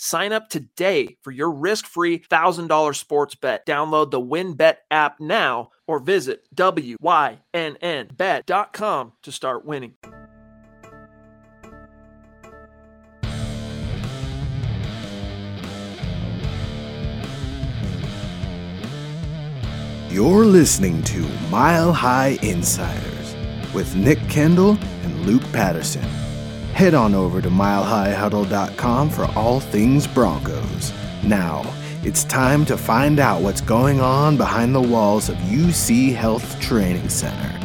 Sign up today for your risk-free $1,000 sports bet. Download the WynnBET app now or visit wynnbet.com to start winning. You're listening to Mile High Insiders with Nick Kendell and Luke Patterson. Head on over to milehighhuddle.com for all things Broncos. Now, it's time to find out what's going on behind the walls of UC Health Training Center.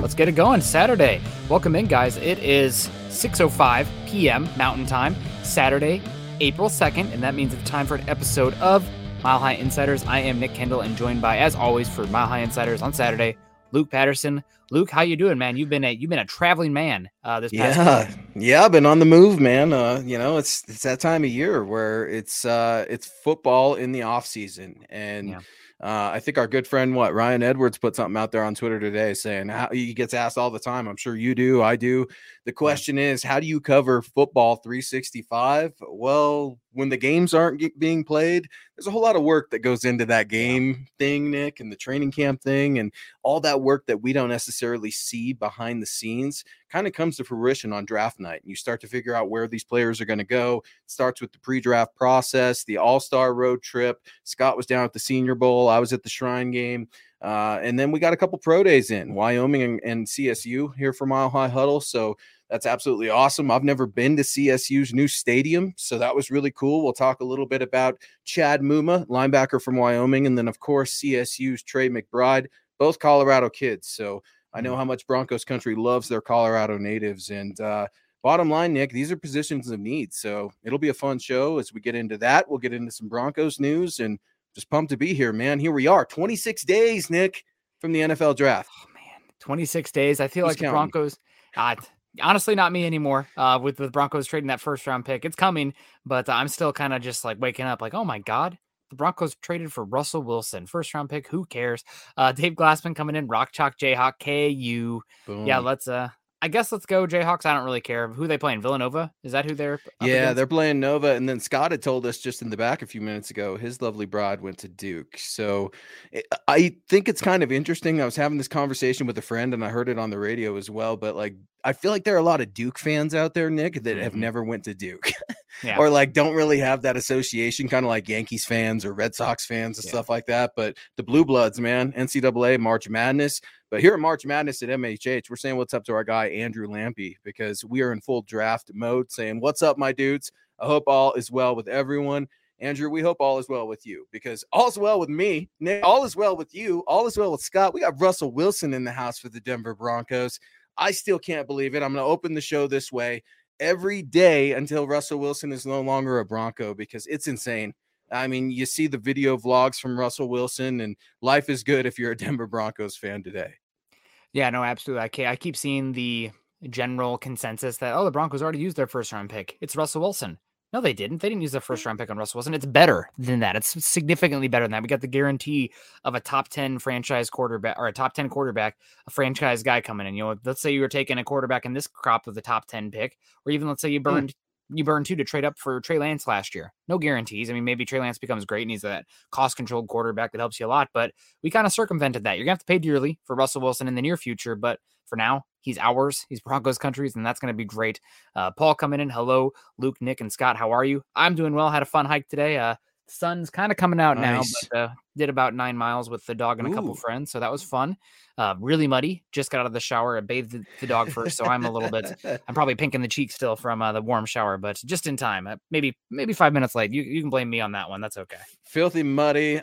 Let's get it going. Saturday. Welcome in, guys. It is 6:05 p.m. Mountain Time, Saturday, April 2nd, and that means it's time for an episode of Mile High Insiders. I am Nick Kendell, and joined by, as always, for Mile High Insiders on Saturday, Luke Patterson. Luke, how you doing, man? You've been a you've been a traveling man uh, this past yeah, week. yeah, I've been on the move, man. Uh, you know, it's it's that time of year where it's uh it's football in the off season, and Yeah. uh, I think our good friend what Ryan Edwards put something out there on Twitter today saying how he gets asked all the time. I'm sure you do, I do. The question is, how do you cover football 365? Well, when the games aren't ge- being played, there's a whole lot of work that goes into that game thing, Nick, and the training camp thing, and all that work that we don't necessarily see behind the scenes kind of comes to fruition on draft night. And you start to figure out where these players are going to go. It starts with the pre-draft process, the all-star road trip. Scott was down at the Senior Bowl. I was at the Shrine game. Uh, and then we got a couple pro days in Wyoming and, and CSU here for Mile High Huddle. So that's absolutely awesome. I've never been to CSU's new stadium, so that was really cool. We'll talk a little bit about Chad Muma, linebacker from Wyoming, and then of course CSU's Trey McBride, both Colorado kids. So I know how much Broncos country loves their Colorado natives. And uh, bottom line, Nick, these are positions of need. So it'll be a fun show as we get into that. We'll get into some Broncos news and just pumped to be here, man. Here we are, 26 days, Nick, from the NFL draft. Oh man, 26 days. I feel like the? Broncos. Uh, honestly, not me anymore. Uh, with the Broncos trading that first round pick, it's coming, but I'm still kind of just like waking up, like, oh my god, the Broncos traded for Russell Wilson, first round pick. Who cares? Uh, Dave Glassman coming in, Rock Chalk Jayhawk KU. Yeah, let's. Uh, I guess let's go Jayhawks. I don't really care who they playing. Villanova is that who they're? Yeah, against? they're playing Nova, and then Scott had told us just in the back a few minutes ago his lovely bride went to Duke. So eh, it, I think it's kind of interesting. I was having this conversation with a friend, and I heard it on the radio as well. But like, I feel like there are a lot of Duke fans out there, Nick, that have Mhm. never went to Duke, Yeah. or like don't really have that association, kind of like Yankees fans or Red Sox fans and Yeah. stuff like that. But the Blue Bloods, man, NCAA March Madness. But here at March Madness at MHH, we're saying what's up to our guy Andrew Lampy because we are in full draft mode, saying what's up, my dudes. I hope all is well with everyone. Andrew, we hope all is well with you because all's well with me. Nick, all is well with you. All is well with Scott. We got Russell Wilson in the house for the Denver Broncos. I still can't believe it. I'm going to open the show this way every day until Russell Wilson is no longer a Bronco because it's insane. I mean, you see the video vlogs from Russell Wilson, and life is good if you're a Denver Broncos fan today. Yeah, no, absolutely. I, I keep seeing the general consensus that oh, the Broncos already used their first round pick. It's Russell Wilson. No, they didn't. They didn't use their first mm. round pick on Russell Wilson. It's better than that. It's significantly better than that. We got the guarantee of a top 10 franchise quarterback or a top 10 quarterback, a franchise guy coming in. You know, let's say you were taking a quarterback in this crop with the top 10 pick, or even let's say you mm. burned you burned two to trade up for Trey Lance last year. No guarantees. I mean, maybe Trey Lance becomes great and he's that cost controlled quarterback that helps you a lot, but we kind of circumvented that. You're gonna have to pay dearly for Russell Wilson in the near future, but for now, he's ours. He's Broncos countries, and that's gonna be great. Uh, Paul coming in. Hello, Luke, Nick, and Scott. How are you? I'm doing well. Had a fun hike today. Uh, sun's kind of coming out now, but uh, did about nine miles with the dog and a couple friends, so that was fun. Uh, really muddy. Just got out of the shower. I bathed the, the dog first, so I'm a little bit. I'm probably pink in the cheek still from uh, the warm shower, but just in time. Uh, maybe maybe five minutes late. You you can blame me on that one. That's okay. filthy muddy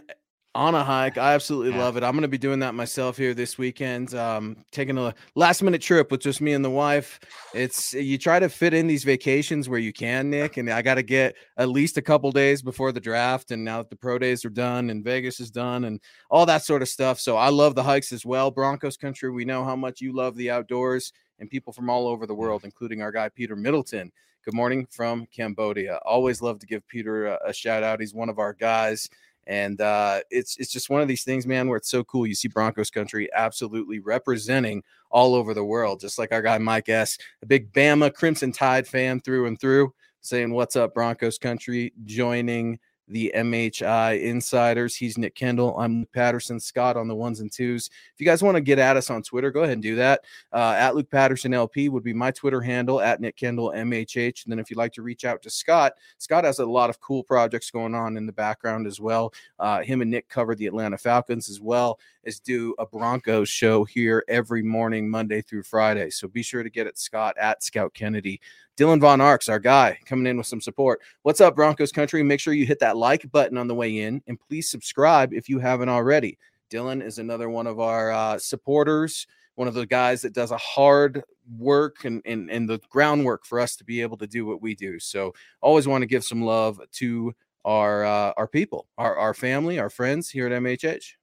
on a hike. I absolutely yeah. love it. I'm going to be doing that myself here this weekend. Um, taking a last minute trip with just me and the wife. It's you try to fit in these vacations where you can, Nick, and I got to get at least a couple days before the draft. And now that the pro days are done and Vegas is done and all that sort of stuff. So I love the hikes as well. Broncos country. We know how much you love the outdoors and people from all over the world, including our guy Peter Middleton. Good morning from Cambodia. Always love to give Peter a, a shout out. He's one of our guys. And uh, it's it's just one of these things, man, where it's so cool. You see Broncos country absolutely representing all over the world, just like our guy Mike S, a big Bama Crimson Tide fan through and through, saying what's up, Broncos country, joining the MHI Insiders. He's Nick Kendell. I'm Luke Patterson Scott on the ones and twos. If you guys want to get at us on Twitter, go ahead and do that. Uh, at Luke Patterson LP would be my Twitter handle, at Nick Kendell MHH. And then if you'd like to reach out to Scott, Scott has a lot of cool projects going on in the background as well. Uh, him and Nick cover the Atlanta Falcons as well as do a Broncos show here every morning, Monday through Friday. So be sure to get at Scott at Scout Kennedy. Dylan Von Arks, our guy, coming in with some support. What's up, Broncos country? Make sure you hit that like button on the way in and please subscribe if you haven't already. Dylan is another one of our uh, supporters, one of the guys that does a hard work and, and, and the groundwork for us to be able to do what we do. So always want to give some love to our uh, our people, our, our family, our friends here at MHH.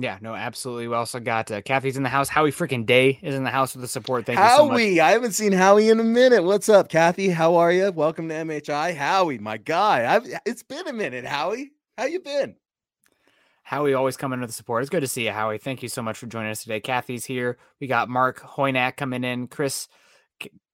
Yeah, no, absolutely. We also got uh, Kathy's in the house. Howie freaking Day is in the house with the support. Thank Howie, you so much. I haven't seen Howie in a minute. What's up, Kathy? How are you? Welcome to MHI. Howie, my guy. I've, it's been a minute, Howie. How you been? Howie always coming with the support. It's good to see you, Howie. Thank you so much for joining us today. Kathy's here. We got Mark Hoynak coming in, Chris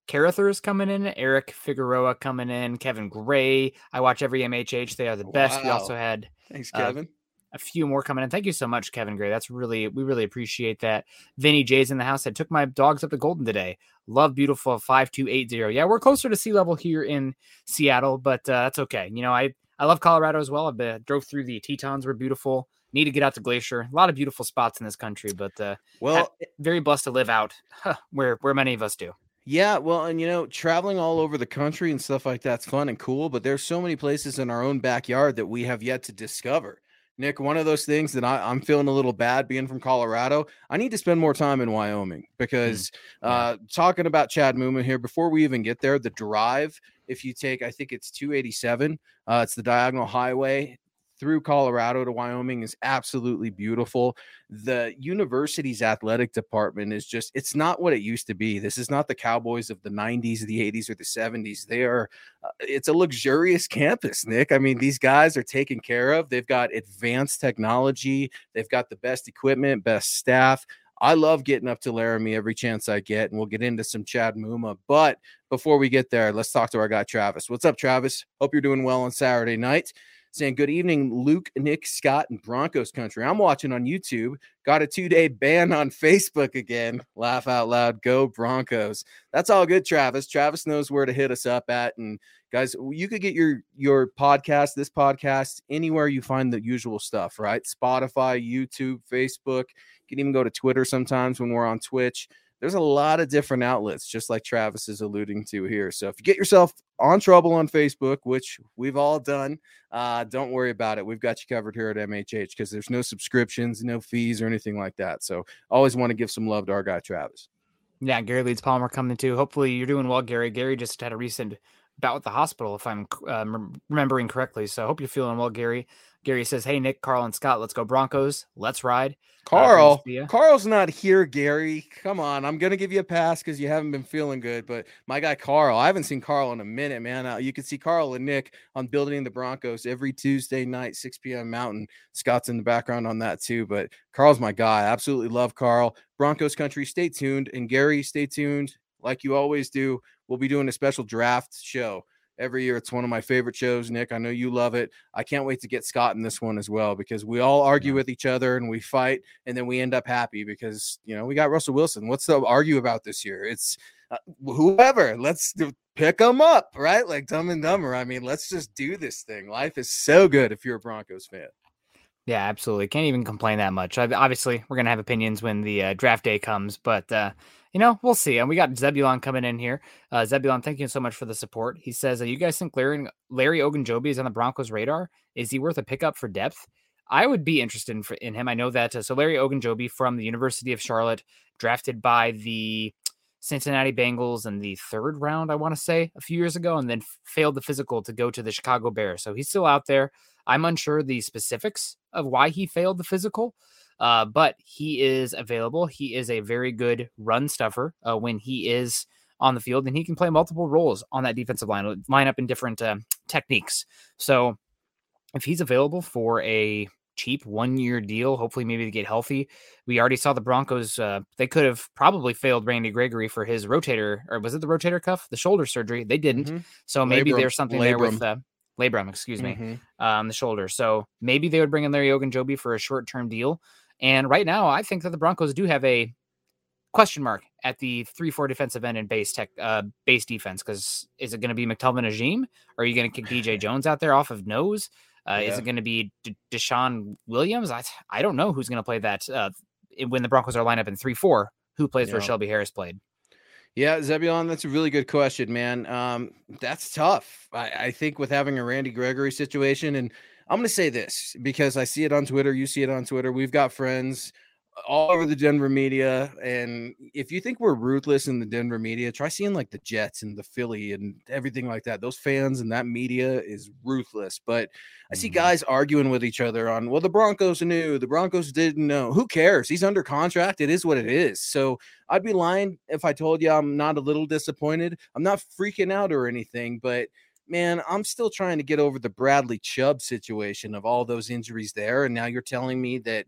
Carothers coming in, Eric Figueroa coming in, Kevin Gray. I watch every MHH. They are the best. Wow. We also had thanks, Kevin. Uh, a few more coming in. Thank you so much, Kevin Gray. That's really we really appreciate that. Vinny J's in the house. I took my dogs up to Golden today. Love beautiful five two eight zero. Yeah, we're closer to sea level here in Seattle, but uh, that's okay. You know, I I love Colorado as well. I been, drove through the Tetons. Were beautiful. Need to get out to Glacier. A lot of beautiful spots in this country, but uh, well, very blessed to live out huh, where where many of us do. Yeah, well, and you know, traveling all over the country and stuff like that's fun and cool, but there's so many places in our own backyard that we have yet to discover. Nick, one of those things that I, am feeling a little bad being from Colorado. I need to spend more time in Wyoming mm, because mm, yeah. uh, talking about Chad Muma here, before we even get there, the drive, if you take, I think it's 287, uh, it's the diagonal highway through Colorado to Wyoming is absolutely beautiful. The university's athletic department is just, it's not what it used to be. This is not the Cowboys of the 90s, the 80s, or the 70s. They are, uh, it's a luxurious campus, Nick. I mean, these guys are taken care of. They've got advanced technology, they've got the best equipment, best staff. I love getting up to Laramie every chance I get, and we'll get into some Chad Muma. But before we get there, let's talk to our guy Travis. What's up, Travis? Hope you're doing well on Saturday night saying, Good evening, Luke, Nick, Scott, and Broncos country. I'm watching on YouTube. Got a two day ban on Facebook again. Laugh out loud. Go Broncos. That's all good, Travis. Travis knows where to hit us up at. And guys, you could get your your podcast, this podcast, anywhere you find the usual stuff, right? Spotify, YouTube, Facebook. You can even go to Twitter sometimes when we're on Twitch there's a lot of different outlets, just like Travis is alluding to here. So if you get yourself on trouble on Facebook, which we've all done, uh, don't worry about it. We've got you covered here at MHH because there's no subscriptions, no fees, or anything like that. So always want to give some love to our guy Travis. Yeah, Gary Leeds Palmer coming too. Hopefully you're doing well, Gary. Gary just had a recent bout with the hospital, if I'm uh, remembering correctly. So I hope you're feeling well, Gary. Gary says, "Hey Nick, Carl, and Scott, let's go Broncos. Let's ride." Uh, Carl, uh, Carl's not here. Gary, come on. I'm gonna give you a pass because you haven't been feeling good. But my guy Carl, I haven't seen Carl in a minute, man. Uh, you can see Carl and Nick on building the Broncos every Tuesday night, 6 p.m. Mountain. Scott's in the background on that too. But Carl's my guy. I absolutely love Carl. Broncos country. Stay tuned, and Gary, stay tuned like you always do. We'll be doing a special draft show every year. It's one of my favorite shows, Nick. I know you love it. I can't wait to get Scott in this one as well because we all argue yeah. with each other and we fight and then we end up happy because, you know, we got Russell Wilson. What's to argue about this year? It's uh, whoever. Let's pick them up, right? Like Dumb and Dumber. I mean, let's just do this thing. Life is so good if you're a Broncos fan. Yeah, absolutely. Can't even complain that much. Obviously, we're gonna have opinions when the uh, draft day comes, but uh, you know, we'll see. And we got Zebulon coming in here. Uh, Zebulon, thank you so much for the support. He says, "You guys think Larry Larry Ogunjobi is on the Broncos' radar? Is he worth a pickup for depth? I would be interested in, in him. I know that uh, so Larry Ogunjobi from the University of Charlotte, drafted by the Cincinnati Bengals in the third round, I want to say, a few years ago, and then failed the physical to go to the Chicago Bears. So he's still out there. I'm unsure the specifics of why he failed the physical, uh, but he is available. He is a very good run stuffer uh, when he is on the field, and he can play multiple roles on that defensive line, line up in different uh, techniques. So if he's available for a cheap one year deal. Hopefully, maybe to get healthy. We already saw the Broncos. Uh, they could have probably failed Randy Gregory for his rotator, or was it the rotator cuff, the shoulder surgery? They didn't. Mm-hmm. So maybe labrum, there's something labrum. there with uh, labrum, excuse me, mm-hmm. um, the shoulder. So maybe they would bring in Larry Ogunjobi for a short term deal. And right now, I think that the Broncos do have a question mark at the three four defensive end and base tech uh base defense because is it going to be McTelvin Agim? Or are you going to kick DJ Jones out there off of nose? Uh, yeah. Is it going to be D- DeShawn Williams? I I don't know who's going to play that uh, when the Broncos are lined up in three four. Who plays yeah. where Shelby Harris played? Yeah, Zebulon, that's a really good question, man. Um, that's tough. I, I think with having a Randy Gregory situation, and I'm going to say this because I see it on Twitter. You see it on Twitter. We've got friends all over the Denver media. And if you think we're ruthless in the Denver media, try seeing like the Jets and the Philly and everything like that. Those fans and that media is ruthless. But I see mm-hmm. guys arguing with each other on, well, the Broncos knew, the Broncos didn't know. Who cares? He's under contract. It is what it is. So I'd be lying if I told you I'm not a little disappointed. I'm not freaking out or anything, but man, I'm still trying to get over the Bradley Chubb situation of all those injuries there. And now you're telling me that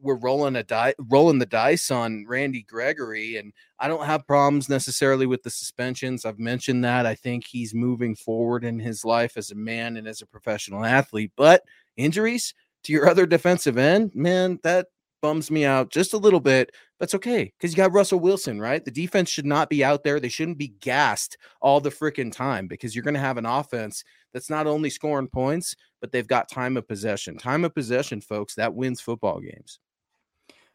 we're rolling a die, rolling the dice on Randy Gregory. And I don't have problems necessarily with the suspensions. I've mentioned that. I think he's moving forward in his life as a man and as a professional athlete. But injuries to your other defensive end, man, that bums me out just a little bit. That's okay because you got Russell Wilson, right? The defense should not be out there. They shouldn't be gassed all the freaking time because you're going to have an offense that's not only scoring points, but they've got time of possession. Time of possession, folks, that wins football games.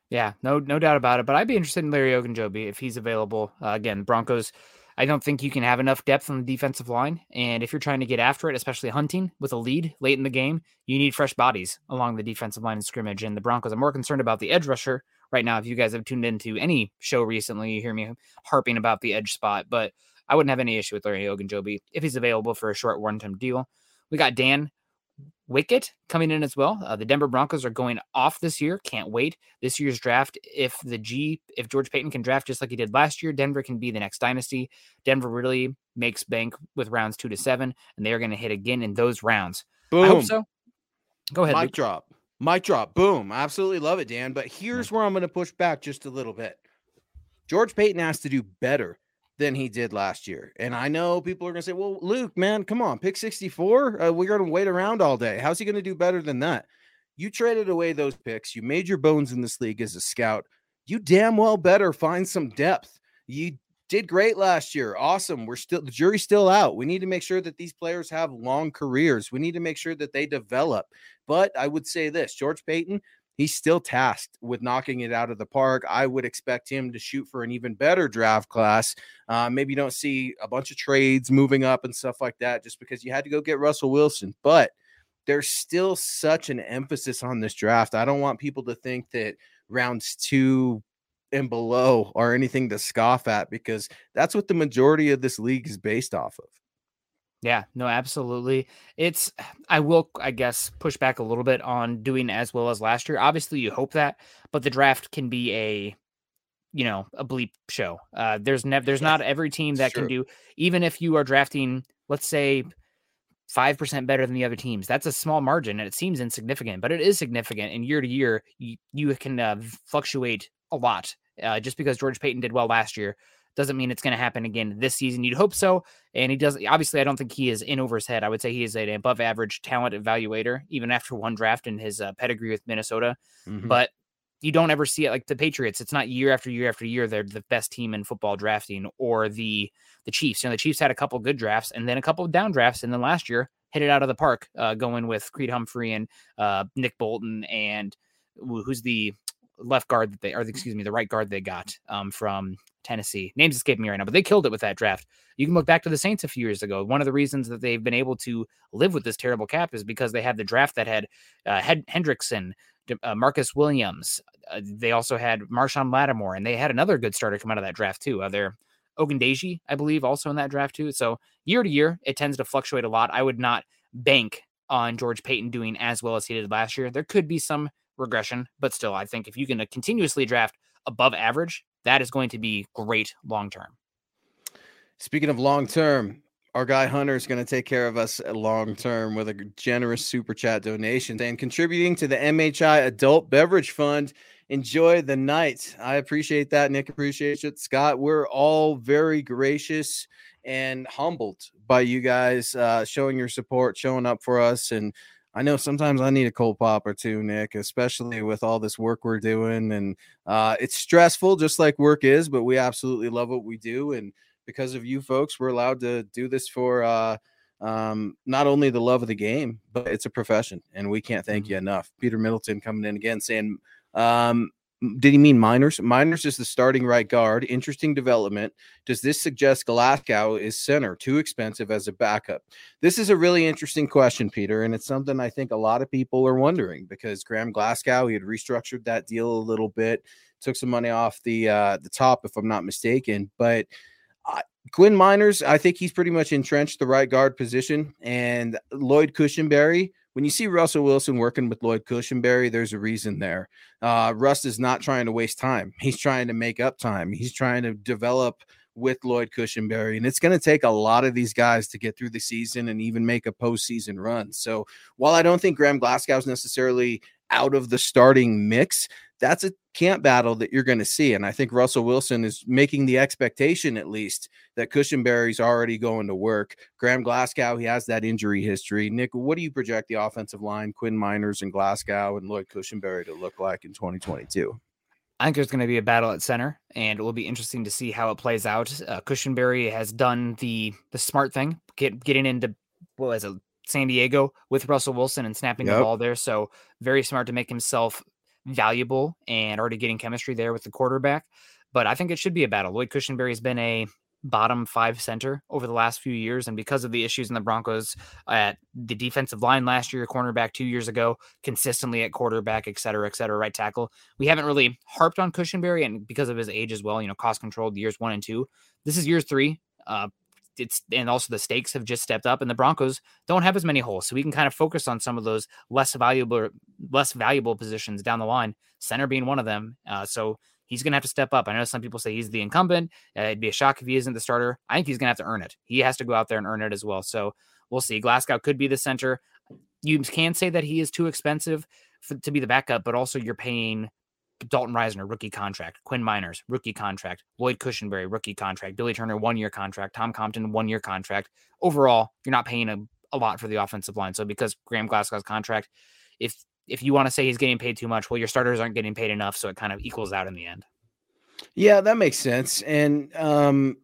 Yeah, no, no doubt about it. But I'd be interested in Larry Ogunjobi if he's available. Uh, again, Broncos I don't think you can have enough depth on the defensive line. And if you're trying to get after it, especially hunting with a lead late in the game, you need fresh bodies along the defensive line and scrimmage. And the Broncos are more concerned about the edge rusher right now. If you guys have tuned into any show recently, you hear me harping about the edge spot, but I wouldn't have any issue with Larry Ogunjobi if he's available for a short one time deal. We got Dan Wicket coming in as well. Uh, the Denver Broncos are going off this year. Can't wait. This year's draft, if the G, if George Paton can draft just like he did last year, Denver can be the next dynasty. Denver really makes bank with rounds two to seven, and they are going to hit again in those rounds. Boom. I hope so. Go ahead. Mic Luke. drop. Mic drop. Boom. I absolutely love it, Dan. But here's where I'm going to push back just a little bit. George Paton has to do better than he did last year. And I know people are going to say, well, Luke, man, come on, pick 64. Uh, we're going to wait around all day. How's he going to do better than that? You traded away those picks. You made your bones in this league as a scout. You damn well better find some depth. You did great last year. Awesome. We're still, the jury's still out. We need to make sure that these players have long careers. We need to make sure that they develop. But I would say this George Paton, he's still tasked with knocking it out of the park. I would expect him to shoot for an even better draft class. Uh, maybe you don't see a bunch of trades moving up and stuff like that just because you had to go get Russell Wilson. But there's still such an emphasis on this draft. I don't want people to think that rounds two and below are anything to scoff at because that's what the majority of this league is based off of. Yeah, no, absolutely. It's I will I guess push back a little bit on doing as well as last year. Obviously, you hope that, but the draft can be a you know, a bleep show. Uh there's never there's not every team that can do even if you are drafting let's say 5% better than the other teams. That's a small margin and it seems insignificant, but it is significant and year to year you, you can uh, fluctuate a lot. Uh, just because George Paton did well last year doesn't mean it's going to happen again this season. You'd hope so. And he does. Obviously, I don't think he is in over his head. I would say he is an above average talent evaluator, even after one draft in his uh, pedigree with Minnesota. Mm-hmm. But you don't ever see it like the Patriots. It's not year after year after year they're the best team in football drafting, or the the Chiefs. You know, the Chiefs had a couple good drafts and then a couple of down drafts, and then last year hit it out of the park, uh, going with Creed Humphrey and uh, Nick Bolton and who's the left guard that they, or excuse me, the right guard they got um, from Tennessee. Names escaping me right now, but they killed it with that draft. You can look back to the Saints a few years ago. One of the reasons that they've been able to live with this terrible cap is because they had the draft that had uh, Hendrickson, uh, Marcus Williams. Uh, they also had Marshon Lattimore, and they had another good starter come out of that draft too. Uh, they're Ogundeji, I believe, also in that draft too. So year to year, it tends to fluctuate a lot. I would not bank on George Paton doing as well as he did last year. There could be some regression, but still, I think if you can uh, continuously draft above average, that is going to be great long term. Speaking of long term, our guy Hunter is going to take care of us long term with a generous super chat donation and contributing to the MHI Adult Beverage Fund. Enjoy the night. I appreciate that. Nick appreciates it. Scott, we're all very gracious and humbled by you guys uh, showing your support, showing up for us. And I know sometimes I need a cold pop or two, Nick, especially with all this work we're doing. And uh, it's stressful, just like work is, but we absolutely love what we do. And because of you folks, we're allowed to do this for uh, um, not only the love of the game, but it's a profession. And we can't thank you mm-hmm. enough. Peter Middleton coming in again saying, um, did he mean Meinerz? Meinerz is the starting right guard. Interesting development. Does this suggest Glasgow is center? Too expensive as a backup? This is a really interesting question, Peter, and it's something I think a lot of people are wondering because Graham Glasgow he had restructured that deal a little bit, took some money off the uh, the top, if I'm not mistaken. But uh, Quinn Meinerz, I think he's pretty much entrenched the right guard position, and Lloyd Cushenberry when you see Russell Wilson working with Lloyd Cushenberry, there's a reason there. Uh, Russ is not trying to waste time. He's trying to make up time. He's trying to develop with Lloyd Cushenberry. And it's going to take a lot of these guys to get through the season and even make a postseason run. So while I don't think Graham Glasgow is necessarily out of the starting mix, that's a camp battle that you're going to see. And I think Russell Wilson is making the expectation, at least, that Cushenberry's already going to work. Graham Glasgow, he has that injury history. Nick, what do you project the offensive line, Quinn Meinerz and Glasgow and Lloyd Cushenberry to look like in 2022? I think there's going to be a battle at center, and it will be interesting to see how it plays out. Uh, Cushenberry has done the the smart thing, get, getting into what was it, San Diego with Russell Wilson and snapping yep. the ball there. So very smart to make himself valuable and already getting chemistry there with the quarterback. But I think it should be a battle. Lloyd Cushenberry has been a bottom five center over the last few years. And because of the issues in the Broncos at the defensive line last year, cornerback two years ago, consistently at quarterback, et cetera, et cetera, right tackle, we haven't really harped on Cushenberry. And because of his age as well, you know, cost controlled years one and two. This is years three. Uh, it's and also the stakes have just stepped up and the Broncos don't have as many holes. So we can kind of focus on some of those less valuable less valuable positions down the line, center being one of them. Uh, so he's going to have to step up. I know some people say he's the incumbent. Uh, it'd be a shock if he isn't the starter. I think he's going to have to earn it. He has to go out there and earn it as well. So we'll see. Glasgow could be the center. You can say that he is too expensive for, to be the backup, but also you're paying Dalton Risner, rookie contract. Quinn Meinerz, rookie contract. Lloyd Cushenberry, rookie contract. Billy Turner, one year contract. Tom Compton, one year contract. Overall, you're not paying a, a lot for the offensive line. So because Graham Glasgow's contract, if if you want to say he's getting paid too much, well, your starters aren't getting paid enough, so it kind of equals out in the end. Yeah, that makes sense. And um,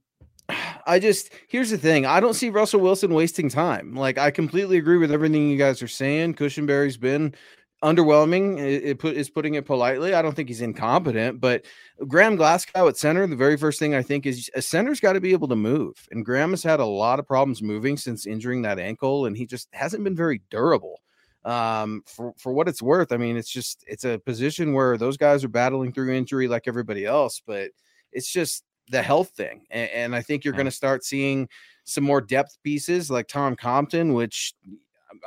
I just here's the thing: I don't see Russell Wilson wasting time. Like I completely agree with everything you guys are saying. Cushenberry's been underwhelming. It, put is putting it politely. I don't think he's incompetent, but Graham Glasgow at center. The very first thing I think is a center's got to be able to move, and Graham has had a lot of problems moving since injuring that ankle, and he just hasn't been very durable. Um, for for what it's worth, I mean, it's just it's a position where those guys are battling through injury like everybody else, but it's just the health thing, and, and I think you're yeah. going to start seeing some more depth pieces like Tom Compton, which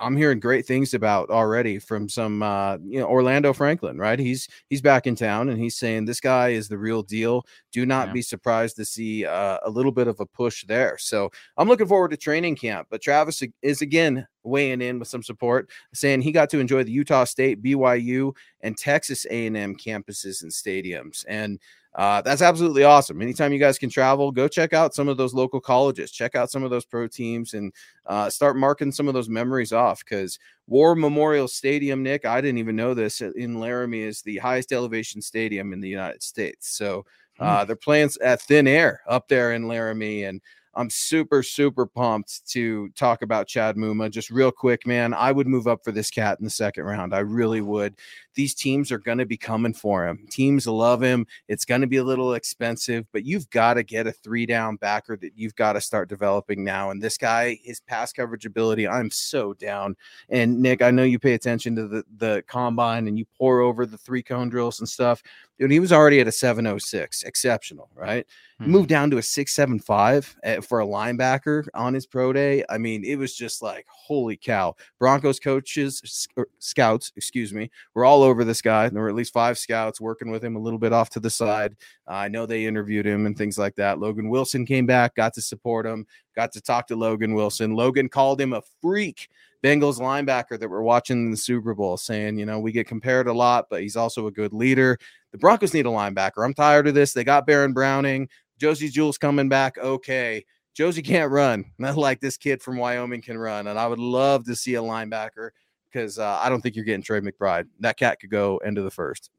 I'm hearing great things about already from some uh, you know Orlando Franklin, right? He's he's back in town and he's saying this guy is the real deal. Do not yeah. be surprised to see uh, a little bit of a push there. So I'm looking forward to training camp. But Travis is again weighing in with some support, saying he got to enjoy the Utah State, BYU, and Texas A&M campuses and stadiums, and uh, that's absolutely awesome. Anytime you guys can travel, go check out some of those local colleges, check out some of those pro teams, and uh, start marking some of those memories off. Because War Memorial Stadium, Nick, I didn't even know this uh, in Laramie is the highest elevation stadium in the United States. So uh, hmm. they're playing at thin air up there in Laramie, and I'm super, super pumped to talk about Chad Muma. Just real quick, man, I would move up for this cat in the second round. I really would. These teams are going to be coming for him. Teams love him. It's going to be a little expensive, but you've got to get a three down backer that you've got to start developing now. And this guy, his pass coverage ability, I'm so down. And Nick, I know you pay attention to the, the combine and you pour over the three cone drills and stuff. Dude, he was already at a 706, exceptional, right? Mm-hmm. Moved down to a 675 eh, for a linebacker on his pro day. I mean, it was just like, holy cow. Broncos coaches, er, scouts, excuse me, were all over this guy. There were at least five scouts working with him a little bit off to the side. Uh, I know they interviewed him and things like that. Logan Wilson came back, got to support him, got to talk to Logan Wilson. Logan called him a freak. Bengals linebacker that we're watching in the Super Bowl, saying, you know, we get compared a lot, but he's also a good leader. The Broncos need a linebacker. I'm tired of this. They got Baron Browning. Josey Jewell's coming back. Okay. Josey can't run, not like this kid from Wyoming can run. And I would love to see a linebacker because uh, I don't think you're getting Trey McBride. That cat could go into the first.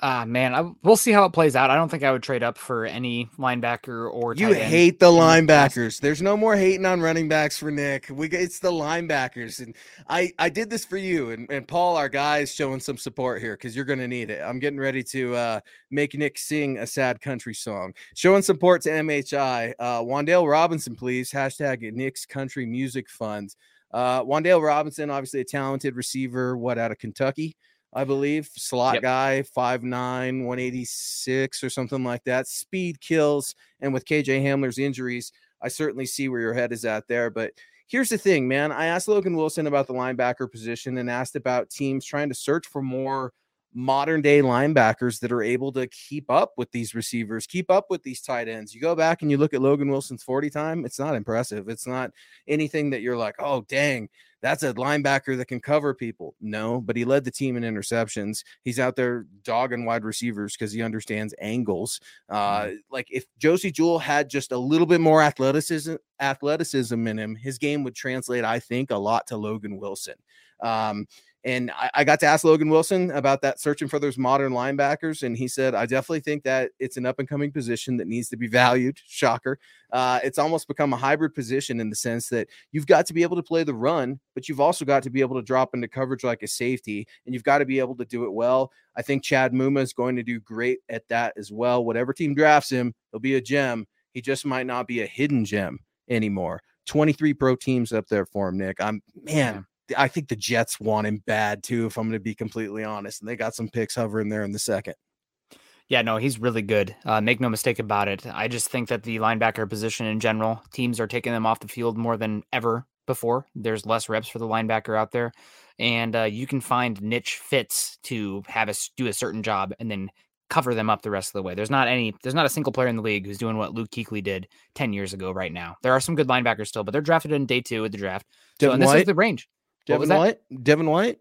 Ah, uh, man, I, we'll see how it plays out. I don't think I would trade up for any linebacker or. You hate the linebackers. There's no more hating on running backs for Nick. We it's the linebackers, and I I did this for you and, and Paul, our guys, showing some support here because you're going to need it. I'm getting ready to uh, make Nick sing a sad country song. Showing support to MHI. Uh, Wan'Dale Robinson, please hashtag Nick's Country Music Fund. Uh, Wan'Dale Robinson, obviously a talented receiver. What out of Kentucky? I believe. Slot yep. guy, 5'9, 186 or something like that. Speed kills. And with KJ Hamler's injuries, I certainly see where your head is at there. But here's the thing, man. I asked Logan Wilson about the linebacker position and asked about teams trying to search for more modern day linebackers that are able to keep up with these receivers, keep up with these tight ends. You go back and you look at Logan Wilson's 40 time, it's not impressive. It's not anything that you're like, oh, dang, that's a linebacker that can cover people. No, but he led the team in interceptions. He's out there dogging wide receivers because he understands angles. Uh, mm-hmm. like if Josey Jewell had just a little bit more athleticism, athleticism in him, his game would translate, I think, a lot to Logan Wilson. Um, and I, I, got to ask Logan Wilson about that searching for those modern linebackers. And he said, I definitely think that it's an up and coming position that needs to be valued. Shocker. Uh, it's almost become a hybrid position in the sense that you've got to be able to play the run, but you've also got to be able to drop into coverage like a safety, and you've got to be able to do it well. I think Chad Muma is going to do great at that as well. Whatever team drafts him, he'll be a gem. He just might not be a hidden gem anymore. 23 pro teams up there for him, Nick. I'm man, I think the Jets want him bad too, if I'm going to be completely honest. And they got some picks hovering there in the second. Yeah, no, he's really good. Uh, make no mistake about it. I just think that the linebacker position in general, teams are taking them off the field more than ever before. There's less reps for the linebacker out there, and uh, you can find niche fits to have us do a certain job and then cover them up the rest of the way. There's not any, there's not a single player in the league who's doing what Luke Kuechly did 10 years ago right now. There are some good linebackers still, but they're drafted in day two of the draft. So, and this White? is the range. Devin White. Devin White.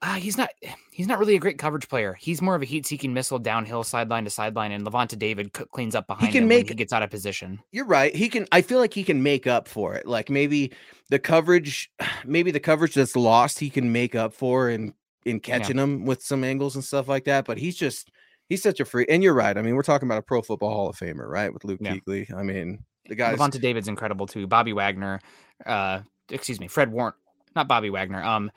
Uh, he's not he's not really a great coverage player. He's more of a heat-seeking missile downhill, sideline to sideline, and Lavonte David cleans up behind he can make, he gets out of position. You're right. He can. I feel like he can make up for it. Like maybe the coverage, maybe the coverage that's lost, he can make up for in in catching yeah. them with some angles and stuff like that. But he's just he's such a free. And you're right. I mean, we're talking about a Pro Football Hall of Famer, right? With Luke yeah. Kuechly. I mean, the guy. Lavonte David's incredible too. Bobby Wagner, uh, excuse me, Fred Warner not Bobby Wagner. Um,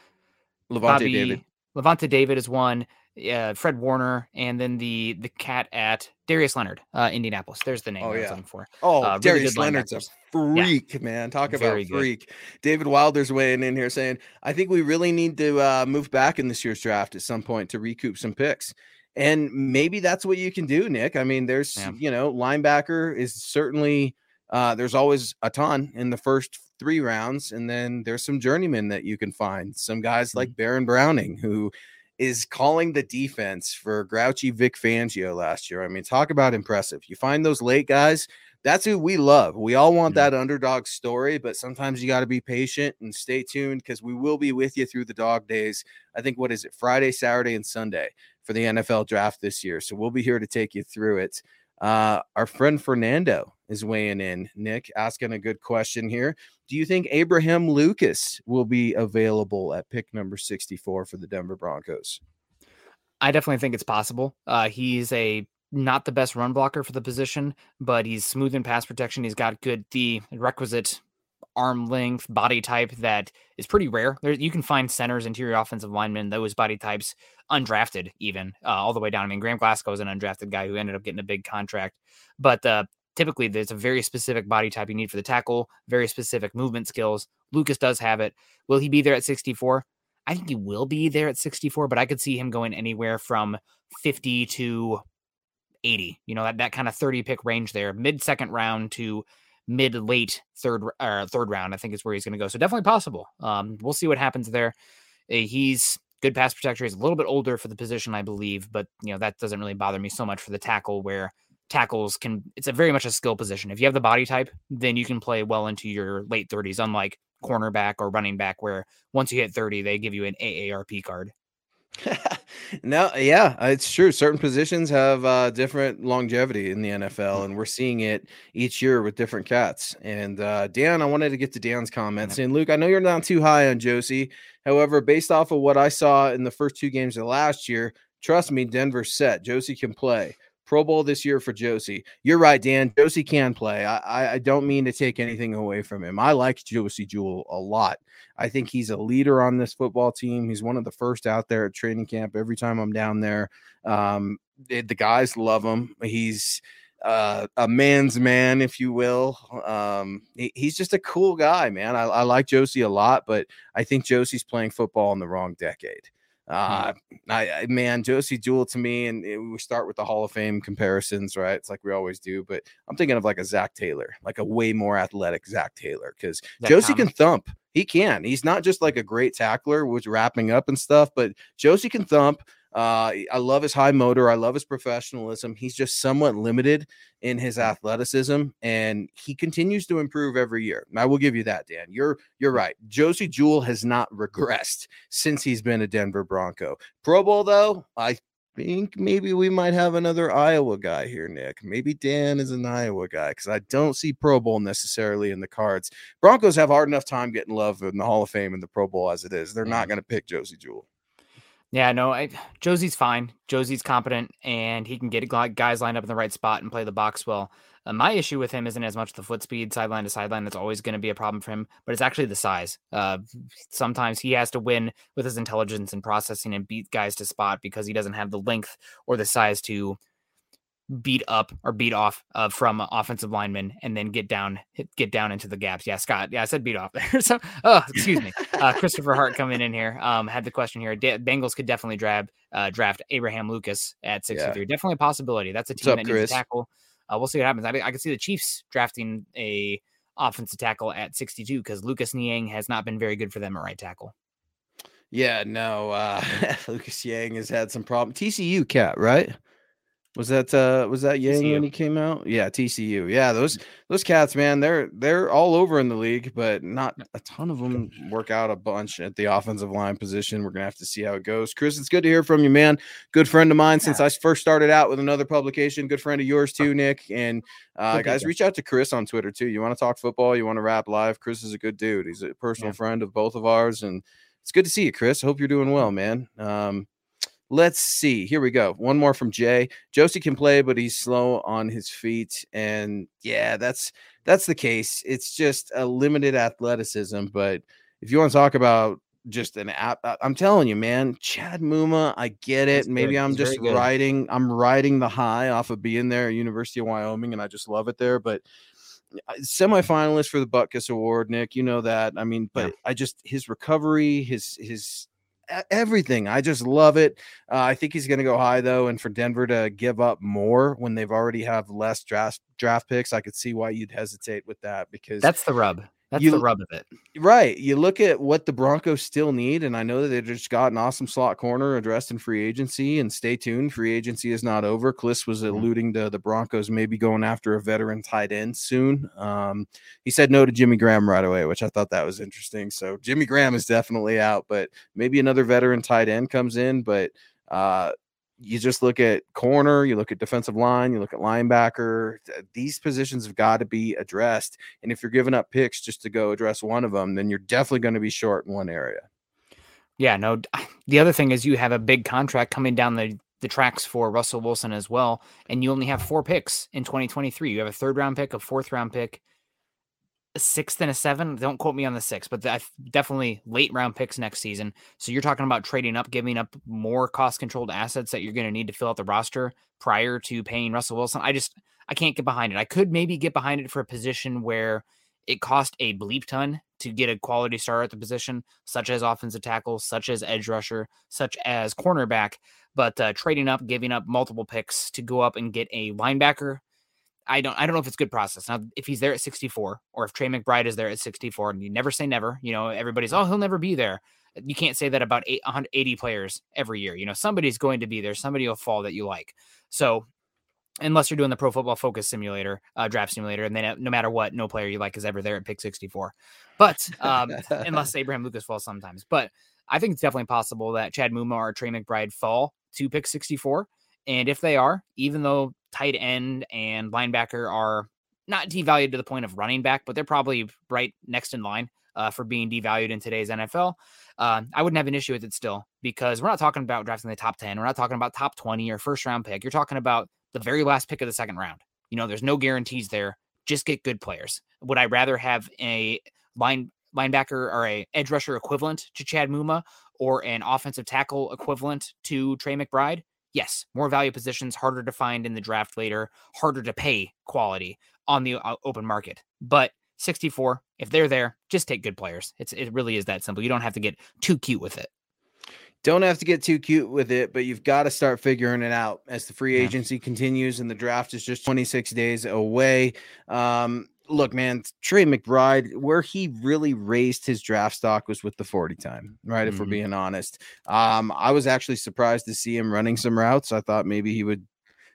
Lavonte Bobby, David. Lavonte David is one. Uh, Fred Warner, and then the the cat at Darius Leonard, uh, Indianapolis. There's the name oh, I was looking for. Oh, uh, Darius Leonard's a freak, yeah. man. Talk about freak. Good. David Wilder's weighing in here saying, I think we really need to uh, move back in this year's draft at some point to recoup some picks. And maybe that's what you can do, Nick. I mean, there's, yeah. you know, linebacker is certainly uh, there's always a ton in the first three rounds, and then there's some journeymen that you can find. Some guys mm-hmm. like Baron Browning, who is calling the defense for grouchy Vic Fangio last year. I mean, talk about impressive. You find those late guys, that's who we love. We all want mm-hmm. that underdog story, but sometimes you got to be patient and stay tuned because we will be with you through the dog days. I think, what is it, Friday, Saturday, and Sunday for the NFL draft this year. So we'll be here to take you through it. Uh, our friend Fernando is weighing in. Nick asking a good question here. Do you think Abraham Lucas will be available at pick number 64 for the Denver Broncos? I definitely think it's possible. Uh, he's a not the best run blocker for the position, but he's smooth in pass protection. He's got good the requisite arm length, body type that is pretty rare. There, you can find centers, interior offensive linemen, those body types, undrafted even, uh, all the way down. I mean, Graham Glasgow is an undrafted guy who ended up getting a big contract, but uh, typically there's a very specific body type you need for the tackle, very specific movement skills. Lucas does have it. Will he be there at 64? I think he will be there at 64, but I could see him going anywhere from 50 to 80. You know, that, that kind of 30 pick range there, mid second round to mid late third or third round, I think is where he's going to go. So definitely possible. Um, we'll see what happens there. Uh, he's good pass protector. He's a little bit older for the position, I believe, but you know that doesn't really bother me so much for the tackle where tackles can. It's a very much a skill position. If you have the body type, then you can play well into your late 30s. Unlike cornerback or running back, where once you hit 30, they give you an AARP card. no, yeah, it's true. Certain positions have uh, different longevity in the NFL, and we're seeing it each year with different cats. And uh, Dan, I wanted to get to Dan's comments. And Luke, I know you're not too high on Josey. However, based off of what I saw in the first two games of last year, trust me, Denver's set. Josey can play. Pro Bowl this year for Josey. You're right, Dan. Josey can play. I, I don't mean to take anything away from him. I like Josey Jewell a lot. I think he's a leader on this football team. He's one of the first out there at training camp every time I'm down there. Um, the guys love him. He's uh, a man's man, if you will. Um, he, he's just a cool guy, man. I, I like Josey a lot, but I think Josey's playing football in the wrong decade. Uh, I, I, man, Josey Jewell to me, and it, we start with the Hall of Fame comparisons, right? It's like we always do, but I'm thinking of like a Zach Taylor, like a way more athletic Zach Taylor, because Josey can thump. He can. He's not just like a great tackler, which wrapping up and stuff, but Josey can thump. Uh, I love his high motor. I love his professionalism. He's just somewhat limited in his mm. athleticism, and he continues to improve every year. I will give you that, Dan. You're you're right. Josey Jewell has not regressed since he's been a Denver Bronco. Pro Bowl though, I think maybe we might have another Iowa guy here, Nick. Maybe Dan is an Iowa guy because I don't see Pro Bowl necessarily in the cards. Broncos have hard enough time getting love in the Hall of Fame and the Pro Bowl as it is. They're not going to pick Josey Jewell. Yeah, no, I, Josey's fine. Josey's competent, and he can get guys lined up in the right spot and play the box well. Uh, my issue with him isn't as much the foot speed, sideline to sideline. That's always going to be a problem for him, but it's actually the size. Uh, sometimes he has to win with his intelligence and processing and beat guys to spot because he doesn't have the length or the size to beat up or beat off uh, from offensive linemen and then get down hit, get down into the gaps. Yeah, Scott. Yeah, I said beat off there. so, oh, excuse me. Uh, Christopher Hart coming in here um, had the question here. D- Bengals could definitely draft uh, draft Abraham Lucas at 63. Yeah. Definitely a possibility. That's a team up, that needs Chris? a tackle. Uh, we'll see what happens. I, I could see the Chiefs drafting a offensive tackle at 62 because Lucas Niang has not been very good for them at right tackle. Yeah, no, uh, Lucas Niang has had some problem. TCU cat, right? Was that uh was that Niang TCU. when he came out? Yeah, TCU. Yeah, those those cats, man, they're they're all over in the league, but not a ton of them work out a bunch at the offensive line position. We're gonna have to see how it goes. Chris, it's good to hear from you, man. Good friend of mine yeah. since I first started out with another publication. Good friend of yours too, Nick. And uh, guys, reach out to Chris on Twitter too. You want to talk football? You want to rap live? Chris is a good dude. He's a personal yeah. friend of both of ours, and it's good to see you, Chris. Hope you're doing well, man. Um, Let's see. Here we go. One more from Jay. Josey can play, but he's slow on his feet. And yeah, that's that's the case. It's just a limited athleticism. But if you want to talk about just an app, I'm telling you, man, Chad Muma, I get it. Maybe I'm just riding, I'm riding the high off of being there at University of Wyoming, and I just love it there. But uh, semifinalist for the Butkus Award, Nick. You know that. I mean, but yeah. I just his recovery, his his everything. I just love it. Uh, I think he's going to go high though, and for Denver to give up more when they've already have less draft draft picks, I could see why you'd hesitate with that because that's the rub. That's you, the rub of it. Right. You look at what the Broncos still need, and I know that they just got an awesome slot corner addressed in free agency. And stay tuned, free agency is not over. Klis was mm-hmm. alluding to the Broncos maybe going after a veteran tight end soon. Um, he said no to Jimmy Graham right away, which I thought that was interesting. So Jimmy Graham is definitely out, but maybe another veteran tight end comes in. But uh, you just look at corner, you look at defensive line, you look at linebacker. These positions have got to be addressed. And if you're giving up picks just to go address one of them, then you're definitely going to be short in one area. Yeah, no. The other thing is you have a big contract coming down the the tracks for Russell Wilson as well, and you only have four picks in 2023. You have a third round pick, a fourth round pick, a sixth and a seven. Don't quote me on the six, but I definitely late round picks next season. So you're talking about trading up, giving up more cost controlled assets that you're going to need to fill out the roster prior to paying Russell Wilson. I just I can't get behind it. I could maybe get behind it for a position where it cost a bleep ton to get a quality star at the position, such as offensive tackle, such as edge rusher, such as cornerback. But uh, trading up, giving up multiple picks to go up and get a linebacker, I don't I don't know if it's good process. Now, if he's there at 64, or if Trey McBride is there at 64, and you never say never, you know, everybody's oh he'll never be there. You can't say that about 880 players every year. You know, somebody's going to be there. Somebody will fall that you like. So unless you're doing the Pro Football Focus Simulator, uh, draft simulator, and then uh, no matter what, no player you like is ever there at pick 64. But um, unless Abraham Lucas falls sometimes, but I think it's definitely possible that Chad Muma or Trey McBride fall to pick 64. And if they are, even though tight end and linebacker are not devalued to the point of running back, but they're probably right next in line uh, for being devalued in today's NFL. Uh, I wouldn't have an issue with it still because we're not talking about drafting the top 10. We're not talking about top 20 or first round pick. You're talking about the very last pick of the second round. You know, there's no guarantees there. Just get good players. Would I rather have a line linebacker or a edge rusher equivalent to Chad Muma or an offensive tackle equivalent to Trey McBride? Yes, more value positions, harder to find in the draft later, harder to pay quality on the uh, open market. But 64, if they're there, just take good players. It's it really is that simple. You don't have to get too cute with it don't have to get too cute with it, but you've got to start figuring it out as the free agency yeah. continues and the draft is just 26 days away. Um, look, man, Trey McBride, where he really raised his draft stock was with the 40 time, right? Mm-hmm. If we're mm-hmm. being honest. Um, I was actually surprised to see him running some routes. I thought maybe he would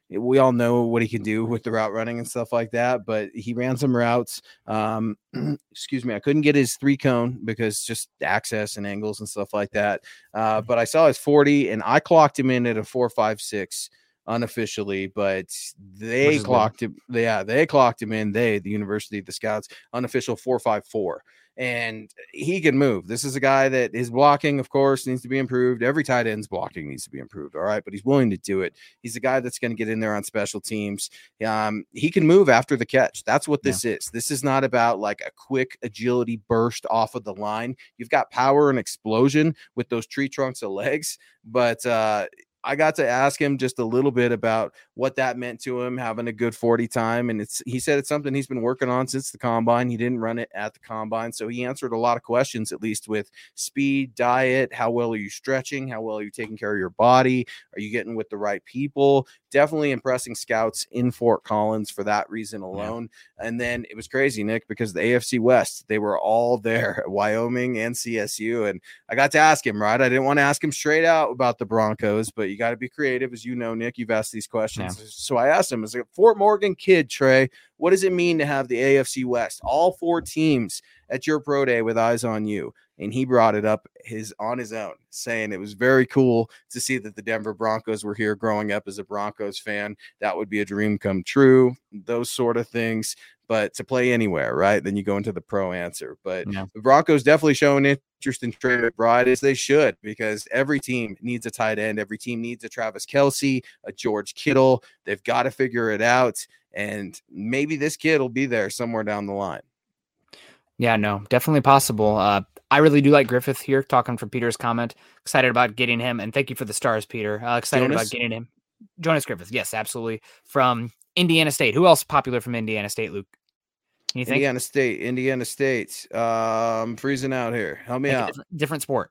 we all know what he can do with the route running and stuff like that, but he ran some routes. Um, excuse me, I couldn't get his three cone because just access and angles and stuff like that. Uh, mm-hmm. but I saw his 40 and I clocked him in at a four, five, six unofficially, but they clocked him. Yeah, they clocked him in. They, the University, the Scouts, unofficial four, five, four and he can move. This is a guy that his blocking, of course, needs to be improved. Every tight end's blocking needs to be improved. All right, but he's willing to do it. He's a guy that's going to get in there on special teams. Um, he can move after the catch. That's what this yeah. is. This is not about like a quick agility burst off of the line. You've got power and explosion with those tree trunks of legs, but uh, I got to ask him just a little bit about what that meant to him having a good 40 time. And it's he said it's something he's been working on since the combine. He didn't run it at the combine. So he answered a lot of questions, at least with speed, diet, how well are you stretching, how well are you taking care of your body? Are you getting with the right people? Definitely impressing scouts in Fort Collins for that reason alone. Yeah. And then it was crazy, Nick, because the AFC West, they were all there, Wyoming and CSU. And I got to ask him, right? I didn't want to ask him straight out about the Broncos, but you got to be creative, as you know, Nick. You've asked these questions. Yeah. So I asked him, as a Fort Morgan kid, Trey, what does it mean to have the AFC West, all four teams at your pro day with eyes on you? And he brought it up his on his own, saying it was very cool to see that the Denver Broncos were here growing up as a Broncos fan. That would be a dream come true, those sort of things but to play anywhere, right? Then you go into the pro answer. But yeah. the Broncos definitely showing interest in Trey McBride as they should, because every team needs a tight end. Every team needs a Travis Kelce, a George Kittle. They've got to figure it out. And maybe this kid will be there somewhere down the line. Yeah, no, definitely possible. Uh, I really do like Griffith here, talking from Peter's comment. Excited about getting him. And thank you for the stars, Peter. Uh, excited Jonas? about getting him. Jonas Griffith, yes, absolutely. From Indiana State. Who else popular from Indiana State, Luke? You think? Indiana State, Indiana State. Um, freezing out here. Help me out. Different, different, sport.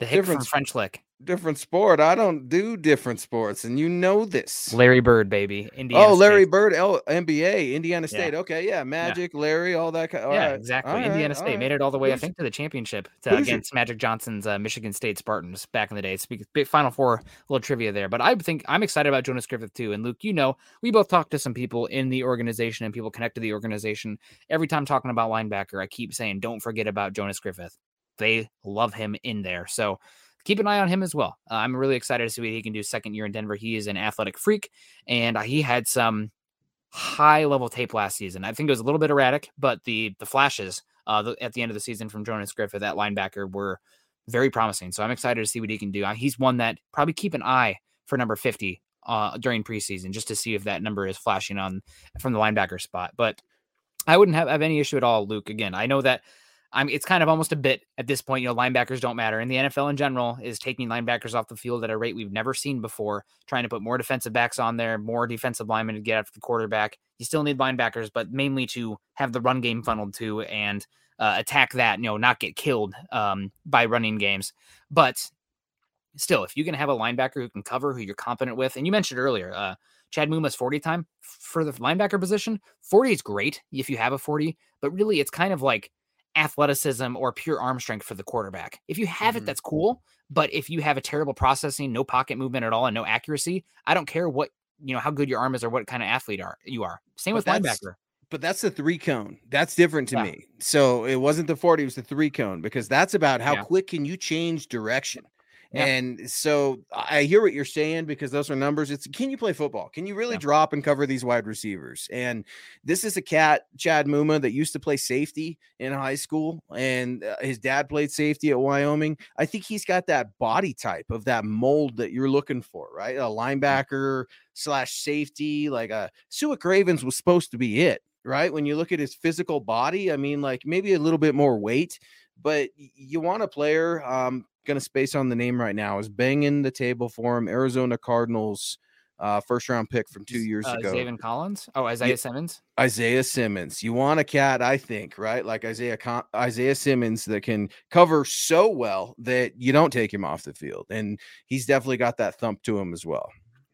The different, from French lick different sport. I don't do different sports, and you know this. Larry Bird, baby. Indiana oh, Larry State. Bird, L- NBA, Indiana State. Yeah. Okay, yeah, Magic, yeah. Larry, all that. Kind. yeah, right. exactly. All Indiana right, State made it all the way, Who's, I think, to the championship to, against Magic Johnson's uh, Michigan State Spartans back in the day. It's big Final Four little trivia there, but I think I'm excited about Jonas Griffith too. And Luke, you know, we both talked to some people in the organization and people connected to the organization. Every time talking about linebacker, I keep saying, don't forget about Jonas Griffith. They love him in there. So keep an eye on him as well. Uh, I'm really excited to see what he can do second year in Denver. He is an athletic freak, and uh, he had some high level tape last season. I think it was a little bit erratic, but the the flashes uh, the, at the end of the season from Jonas Griffith, that linebacker, were very promising. So I'm excited to see what he can do. Uh, he's one that probably keep an eye for number 50 uh, during preseason just to see if that number is flashing on from the linebacker spot. But I wouldn't have, have any issue at all, Luke. Again, I know that I'm it's kind of almost a bit at this point, you know, linebackers don't matter. And the NFL in general is taking linebackers off the field at a rate we've never seen before, trying to put more defensive backs on there, more defensive linemen to get after the quarterback. You still need linebackers, but mainly to have the run game funneled to and uh, attack that, you know, not get killed um, by running games. But still, if you can have a linebacker who can cover, who you're competent with, and you mentioned earlier, uh, Chad Muma's 40 time for the linebacker position, 40 is great if you have a 40, but really it's kind of like athleticism or pure arm strength for the quarterback. If you have mm-hmm. it, that's cool. But if you have a terrible processing, no pocket movement at all, and no accuracy, I don't care what you know how good your arm is or what kind of athlete are you are. Same but with linebacker. But that's the three cone. That's different to yeah. me. So it wasn't the 40, it was the three cone because that's about how yeah. quick can you change direction. Yeah. And so I hear what you're saying because those are numbers. It's can you play football? Can you really yeah. drop and cover these wide receivers? And this is a cat, Chad Muma, that used to play safety in high school, and uh, his dad played safety at Wyoming. I think he's got that body type of that mold that you're looking for, right? A linebacker slash safety, like a uh, Su'a Cravens was supposed to be it, right? When you look at his physical body, I mean, like maybe a little bit more weight but you want a player um, gonna space on the name right now is banging the table for him. Arizona Cardinals uh, first round pick from two years uh, ago. Zaven Collins. Oh, Isaiah yeah. Simmons. Isaiah Simmons. You want a cat, I think, right? Like Isaiah Isaiah Simmons that can cover so well that you don't take him off the field, and he's definitely got that thump to him as well.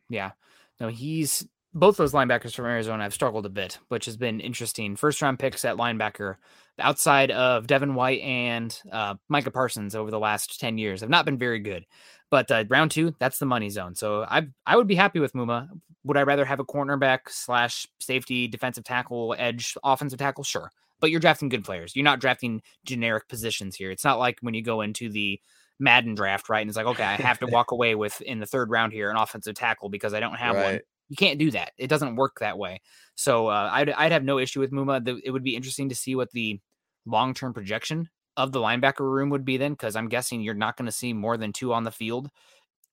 Yeah. No, he's both those linebackers from Arizona have struggled a bit, which has been interesting. First round picks at linebacker outside of Devin White and uh, Micah Parsons over the last 10 years have not been very good. But uh, round two, that's the money zone. So I I would be happy with Muma. Would I rather have a cornerback slash safety, defensive tackle, edge, offensive tackle? Sure. But you're drafting good players. You're not drafting generic positions here. It's not like when you go into the Madden draft, right? And it's like, okay, I have to walk away with in the third round here an offensive tackle because I don't have right. one. You can't do that. It doesn't work that way. So uh, I'd, I'd have no issue with Muma. The, it would be interesting to see what the long term projection of the linebacker room would be then, because I'm guessing you're not going to see more than two on the field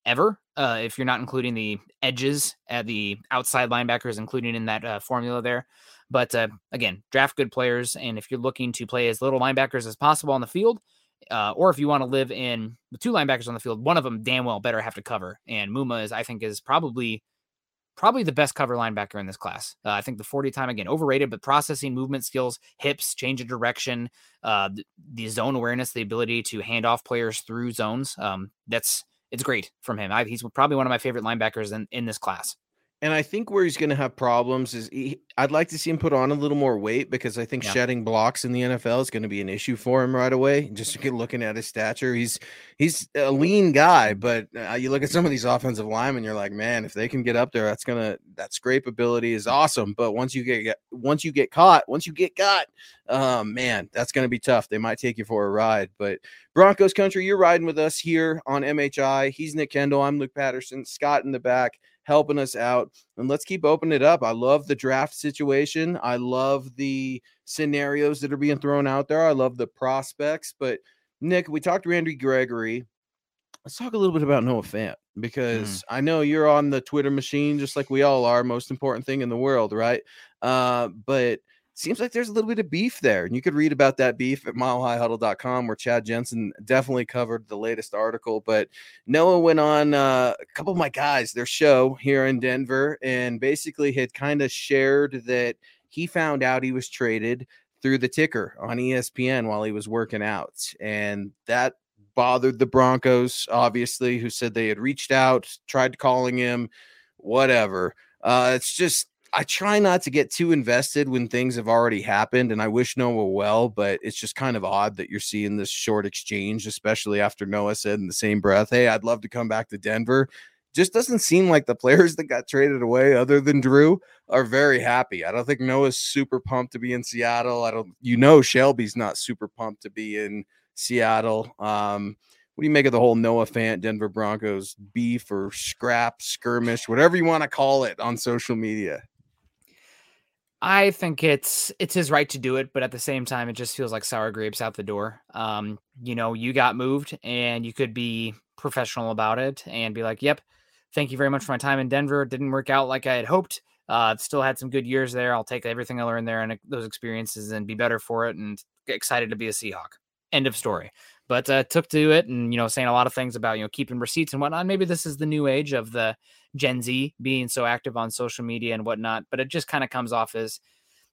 ever uh, if you're not including the edges at the outside linebackers, including in that uh, formula there. But uh, again, draft good players, and if you're looking to play as little linebackers as possible on the field, uh, or if you want to live in with two linebackers on the field, one of them damn well better have to cover. And Muma is, I think, is probably probably the best cover linebacker in this class. Uh, I think the 40 time again overrated, but processing movement skills, hips, change of direction, uh, the, the, zone awareness, the ability to hand off players through zones. Um, that's it's great from him. I, he's probably one of my favorite linebackers in, in this class. And I think where he's going to have problems is he, I'd like to see him put on a little more weight because I think yeah. shedding blocks in the NFL is going to be an issue for him right away. Just looking at his stature, he's he's a lean guy, but uh, you look at some of these offensive linemen, you're like, man, if they can get up there, that's gonna that scrape ability is awesome. But once you get once you get caught, once you get caught, um, man, that's gonna be tough. They might take you for a ride. But Broncos country, you're riding with us here on MHI. He's Nick Kendell. I'm Luke Patterson. Scott in the back helping us out. And let's keep opening it up. I love the draft situation. I love the scenarios that are being thrown out there. I love the prospects. But Nick, we talked to Randy Gregory. Let's talk a little bit about Noah Fant because mm. I know you're on the Twitter machine just like we all are. Most important thing in the world, right? Uh, but seems like there's a little bit of beef there. And you could read about that beef at milehighhuddle.com where Chad Jensen definitely covered the latest article. But Noah went on uh, a couple of my guys, their show here in Denver, and basically had kind of shared that he found out he was traded through the ticker on ESPN while he was working out. And that bothered the Broncos, obviously, who said they had reached out, tried calling him, whatever. Uh, it's just I try not to get too invested when things have already happened, and I wish Noah well, but it's just kind of odd that you're seeing this short exchange, especially after Noah said in the same breath, "Hey, I'd love to come back to Denver." Just doesn't seem like the players that got traded away, other than Drew, are very happy. I don't think Noah's super pumped to be in Seattle. I don't, you know, Shelby's not super pumped to be in Seattle. Um, what do you make of the whole Noah Fant Denver Broncos beef or scrap skirmish, whatever you want to call it on social media? I think it's it's his right to do it, but at the same time, it just feels like sour grapes out the door. Um, you know, you got moved, and you could be professional about it and be like, "Yep, thank you very much for my time in Denver. It didn't work out like I had hoped, Uh, still had some good years there. I'll take everything I learned there and those experiences and be better for it and excited to be a Seahawk. End of story. But uh, took to it and, you know, saying a lot of things about, you know, keeping receipts and whatnot. Maybe this is the new age of the Gen Z being so active on social media and whatnot. But it just kind of comes off as,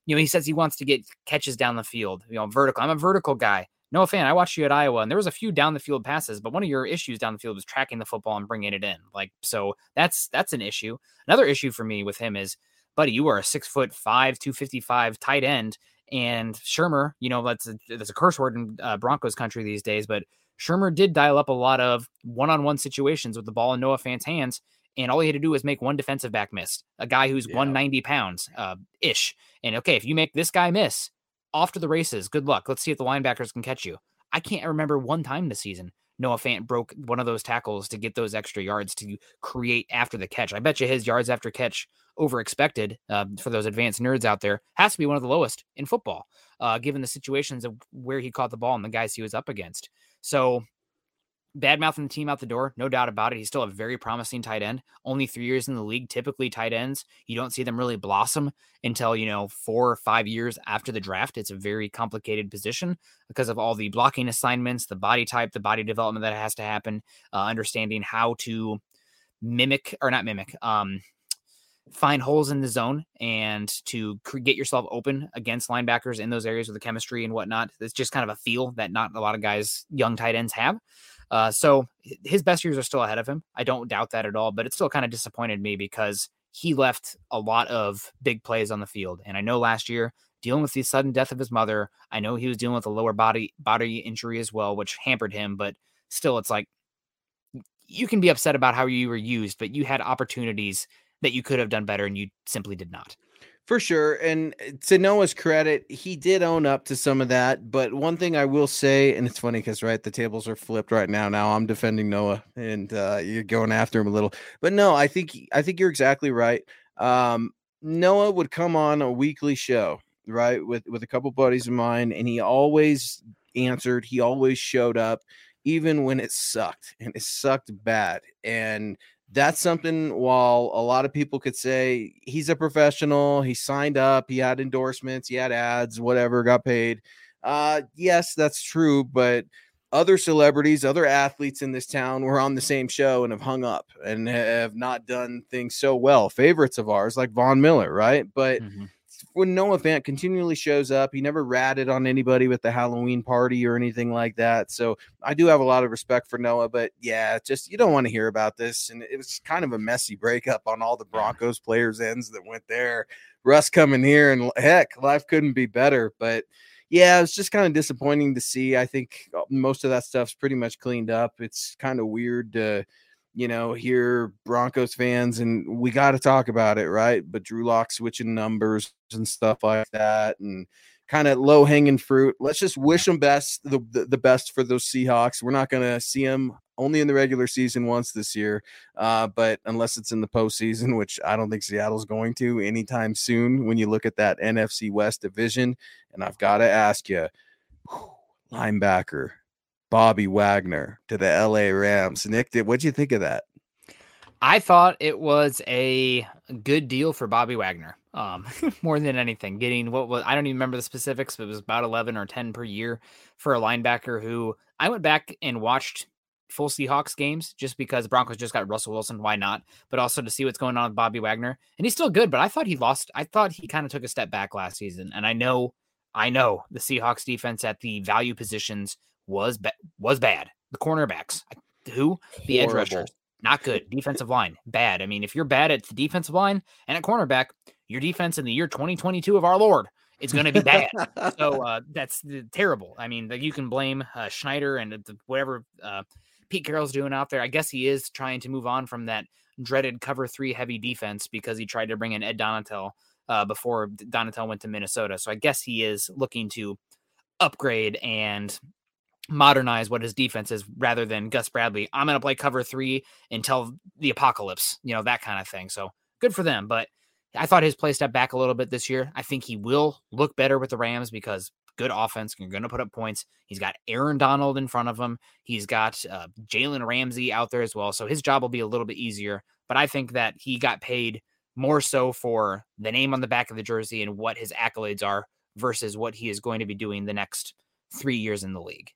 you know, he says he wants to get catches down the field, you know, vertical. I'm a vertical guy. Noah Fant. I watched you at Iowa, and there was a few down the field passes, but one of your issues down the field was tracking the football and bringing it in. Like, so that's that's an issue. Another issue for me with him is, buddy, you are a six foot five, two fifty five tight end, and Shurmur, you know, that's a, that's a curse word in uh, Broncos country these days, but Shurmur did dial up a lot of one on one situations with the ball in Noah Fant's hands. And all he had to do was make one defensive back miss, a guy who's yeah. 190 pounds uh, ish. And okay, if you make this guy miss, off to the races. Good luck. Let's see if the linebackers can catch you. I can't remember one time this season Noah Fant broke one of those tackles to get those extra yards to create after the catch. I bet you his yards after catch over expected uh, for those advanced nerds out there has to be one of the lowest in football, uh, given the situations of where he caught the ball and the guys he was up against. So bad mouthing the team out the door, no doubt about it. He's still a very promising tight end. Only three years in the league. Typically, tight ends, you don't see them really blossom until, you know, four or five years after the draft. It's a very complicated position because of all the blocking assignments, the body type, the body development that has to happen, uh, understanding how to mimic or not mimic, um, find holes in the zone and to get yourself open against linebackers in those areas with the chemistry and whatnot. It's just kind of a feel that not a lot of guys, young tight ends, have. Uh, so his best years are still ahead of him. I don't doubt that at all, but it still kind of disappointed me because he left a lot of big plays on the field. And I know last year, dealing with the sudden death of his mother, I know he was dealing with a lower body body injury as well, which hampered him. But still, it's like you can be upset about how you were used, but you had opportunities that you could have done better, and you simply did not. For sure. And uh, to Noah's credit, he did own up to some of that. But one thing I will say, and it's funny because, right, the tables are flipped right now. Now I'm defending Noah and uh, you're going after him a little. But no, I think I think you're exactly right. Um, Noah would come on a weekly show, right, with, with a couple buddies of mine, and he always answered, he always showed up, even when it sucked, and it sucked bad. And that's something while a lot of people could say he's a professional, he signed up, he had endorsements, he had ads, whatever, got paid. Uh yes, that's true, but other celebrities, other athletes in this town were on the same show and have hung up and have not done things so well. Favorites of ours like Von Miller, right? But mm-hmm when Noah Fant continually shows up, he never ratted on anybody with the Halloween party or anything like that. So I do have a lot of respect for Noah, but yeah, just you don't want to hear about this. And it was kind of a messy breakup on all the Broncos players' ends that went there. Russ coming here, and heck, life couldn't be better. But yeah, it's just kind of disappointing to see. I think uh, most of that stuff's pretty much cleaned up. It's kind of weird to you know, hear Broncos fans, and we got to talk about it, right? But Drew Lock switching numbers and stuff like that, and kind of low hanging fruit. Let's just wish them best, the, the, the best for those Seahawks. We're not going to see them only in the regular season once this year, uh, but unless it's in the postseason, which I don't think Seattle's going to anytime soon. When you look at that NFC West division, and I've got to ask you, linebacker Bobby Wagner to the LA Rams. Nick, did what'd you think of that? I thought it was a good deal for Bobby Wagner. Um, more than anything, getting what was I don't even remember the specifics, but it was about 11 or 10 per year for a linebacker who I went back and watched full Seahawks games just because Broncos just got Russell Wilson. Why not? But also to see what's going on with Bobby Wagner. And he's still good, but I thought he lost. I thought he kind of took a step back last season. And I know, I know the Seahawks defense at the value positions was ba- was bad. The cornerbacks, who the Horrible. edge rushers, not good. Defensive line, bad. I mean, if you're bad at the defensive line and at cornerback, your defense in the year 2022 of our Lord is going to be bad. so uh, that's terrible. I mean, you can blame uh, Schneider and the, whatever uh, Pete Carroll's doing out there. I guess he is trying to move on from that dreaded cover three heavy defense because he tried to bring in Ed Donatell uh, before Donatell went to Minnesota. So I guess he is looking to upgrade and modernize what his defense is rather than Gus Bradley. I'm going to play cover three until the apocalypse, you know, that kind of thing. So good for them. But I thought his play stepped back a little bit this year. I think he will look better with the Rams because good offense. You're going to put up points. He's got Aaron Donald in front of him. He's got uh, Jalen Ramsey out there as well. So his job will be a little bit easier. But I think that he got paid more so for the name on the back of the jersey and what his accolades are versus what he is going to be doing the next three years in the league.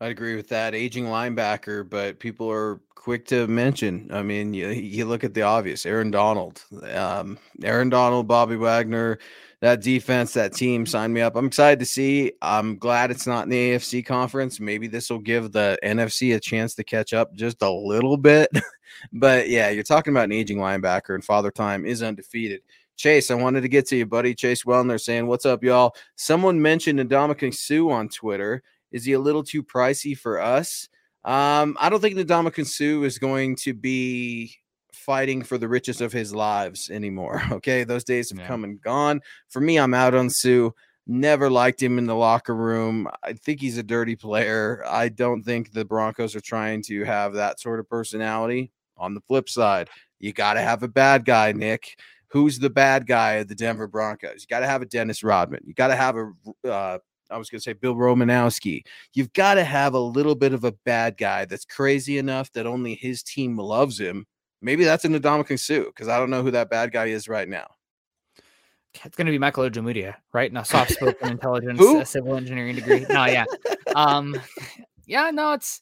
I'd agree with that. Aging linebacker, but people are quick to mention. I mean, you, you look at the obvious Aaron Donald, um, Aaron Donald, Bobby Wagner, that defense, that team signed me up. I'm excited to see. I'm glad it's not in the AFC conference. Maybe this will give the NFC a chance to catch up just a little bit. but yeah, you're talking about an aging linebacker, and Father Time is undefeated. Chase, I wanted to get to you, buddy. Chase Wellner saying, What's up, y'all? Someone mentioned Ndamukong Suh on Twitter. Is he a little too pricey for us? Um, I don't think Ndamukong Suh is going to be fighting for the riches of his lives anymore. Okay, those days have yeah. come and gone. For me, I'm out on Suh. Never liked him in the locker room. I think he's a dirty player. I don't think the Broncos are trying to have that sort of personality. On the flip side, you got to have a bad guy, Nick. Who's the bad guy of the Denver Broncos? You got to have a Dennis Rodman. You got to have a uh, I was going to say Bill Romanowski. You've got to have a little bit of a bad guy that's crazy enough that only his team loves him Maybe that's an Ndamukong Suh because I don't know who that bad guy is right now. It's going to be Michael Ojemudia, right? Now, soft spoken intelligence, a civil engineering degree. No, yeah, um, yeah, no. It's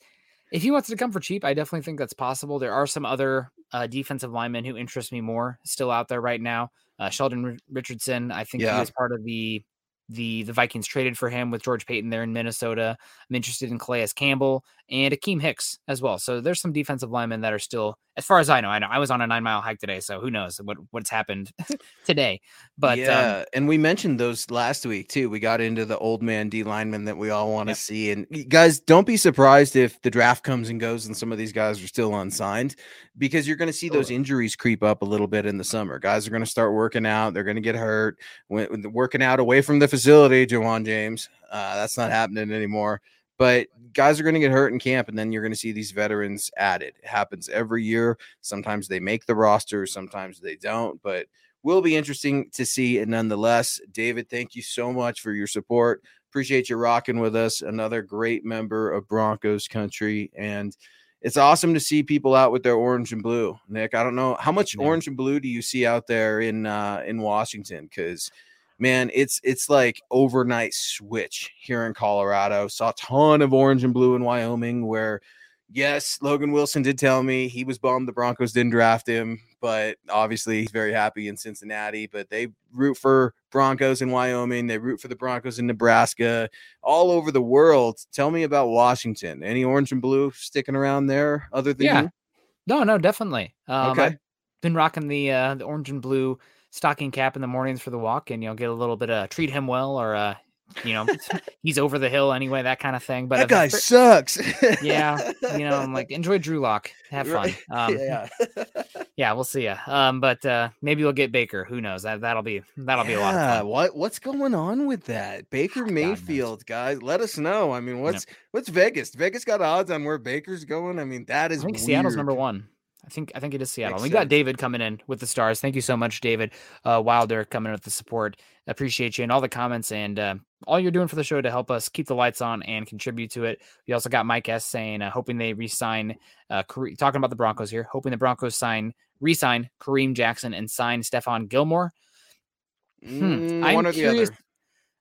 if he wants to come for cheap, I definitely think that's possible. There are some other uh, defensive linemen who interest me more still out there right now. Uh, Sheldon Richardson, I think yeah. he was part of the the the Vikings traded for him with George Paton there in Minnesota. I'm interested in Calais Campbell and Akiem Hicks as well. So there's some defensive linemen that are still, as far as I know, I know I was on a nine mile hike today, so who knows what what's happened today. But yeah, um, and we mentioned those last week too. We got into the old man D lineman that we all want to yep. see. And guys, don't be surprised if the draft comes and goes and some of these guys are still unsigned because you're going to see those injuries creep up a little bit in the summer. Guys are going to start working out. They're going to get hurt. When, working out away from the facility, Ja'Wuan James. Uh, that's not happening anymore. But guys are going to get hurt in camp, and then you're going to see these veterans added. It happens every year. Sometimes they make the roster, sometimes they don't. But will be interesting to see and nonetheless. David, thank you so much for your support. Appreciate you rocking with us. Another great member of Broncos country. And it's awesome to see people out with their orange and blue. Nick, I don't know how much yeah. orange and blue do you see out there in uh, in Washington? Because man, it's it's like overnight switch here in Colorado. Saw a ton of orange and blue in Wyoming where yes, Logan Wilson did tell me he was bummed the Broncos didn't draft him, but obviously he's very happy in Cincinnati. But they root for Broncos in Wyoming, they root for the Broncos in Nebraska, all over the world. Tell me about Washington. Any orange and blue sticking around there other than yeah. You? No, no, definitely. Um, okay. I've been rocking the uh, the orange and blue stocking cap in the mornings for the walk and you know get a little bit of treat him well or uh you know he's over the hill anyway that kind of thing but that guy sucks. Yeah you know i'm like enjoy drew lock. Have fun. Um, yeah. yeah we'll see ya. Um but uh maybe we'll get baker. Who knows? That that'll be that'll yeah, be a lot of fun. what what's going on with that? Baker mayfield guys let us know. I mean what's what's vegas? Vegas got odds on where baker's going? I mean that is I think weird. seattle's number one I think I think it is Seattle. Makes we got David coming in with the stars. Thank you so much, David uh, Wilder, coming in with the support. Appreciate you and all the comments and uh, all you're doing for the show to help us keep the lights on and contribute to it. We also got Mike S saying, uh, hoping they resign. Uh, talking about the Broncos here, hoping the Broncos sign, resign Kareem Jackson and sign Stephon Gilmore. Hmm. Mm, I'm curious. Other.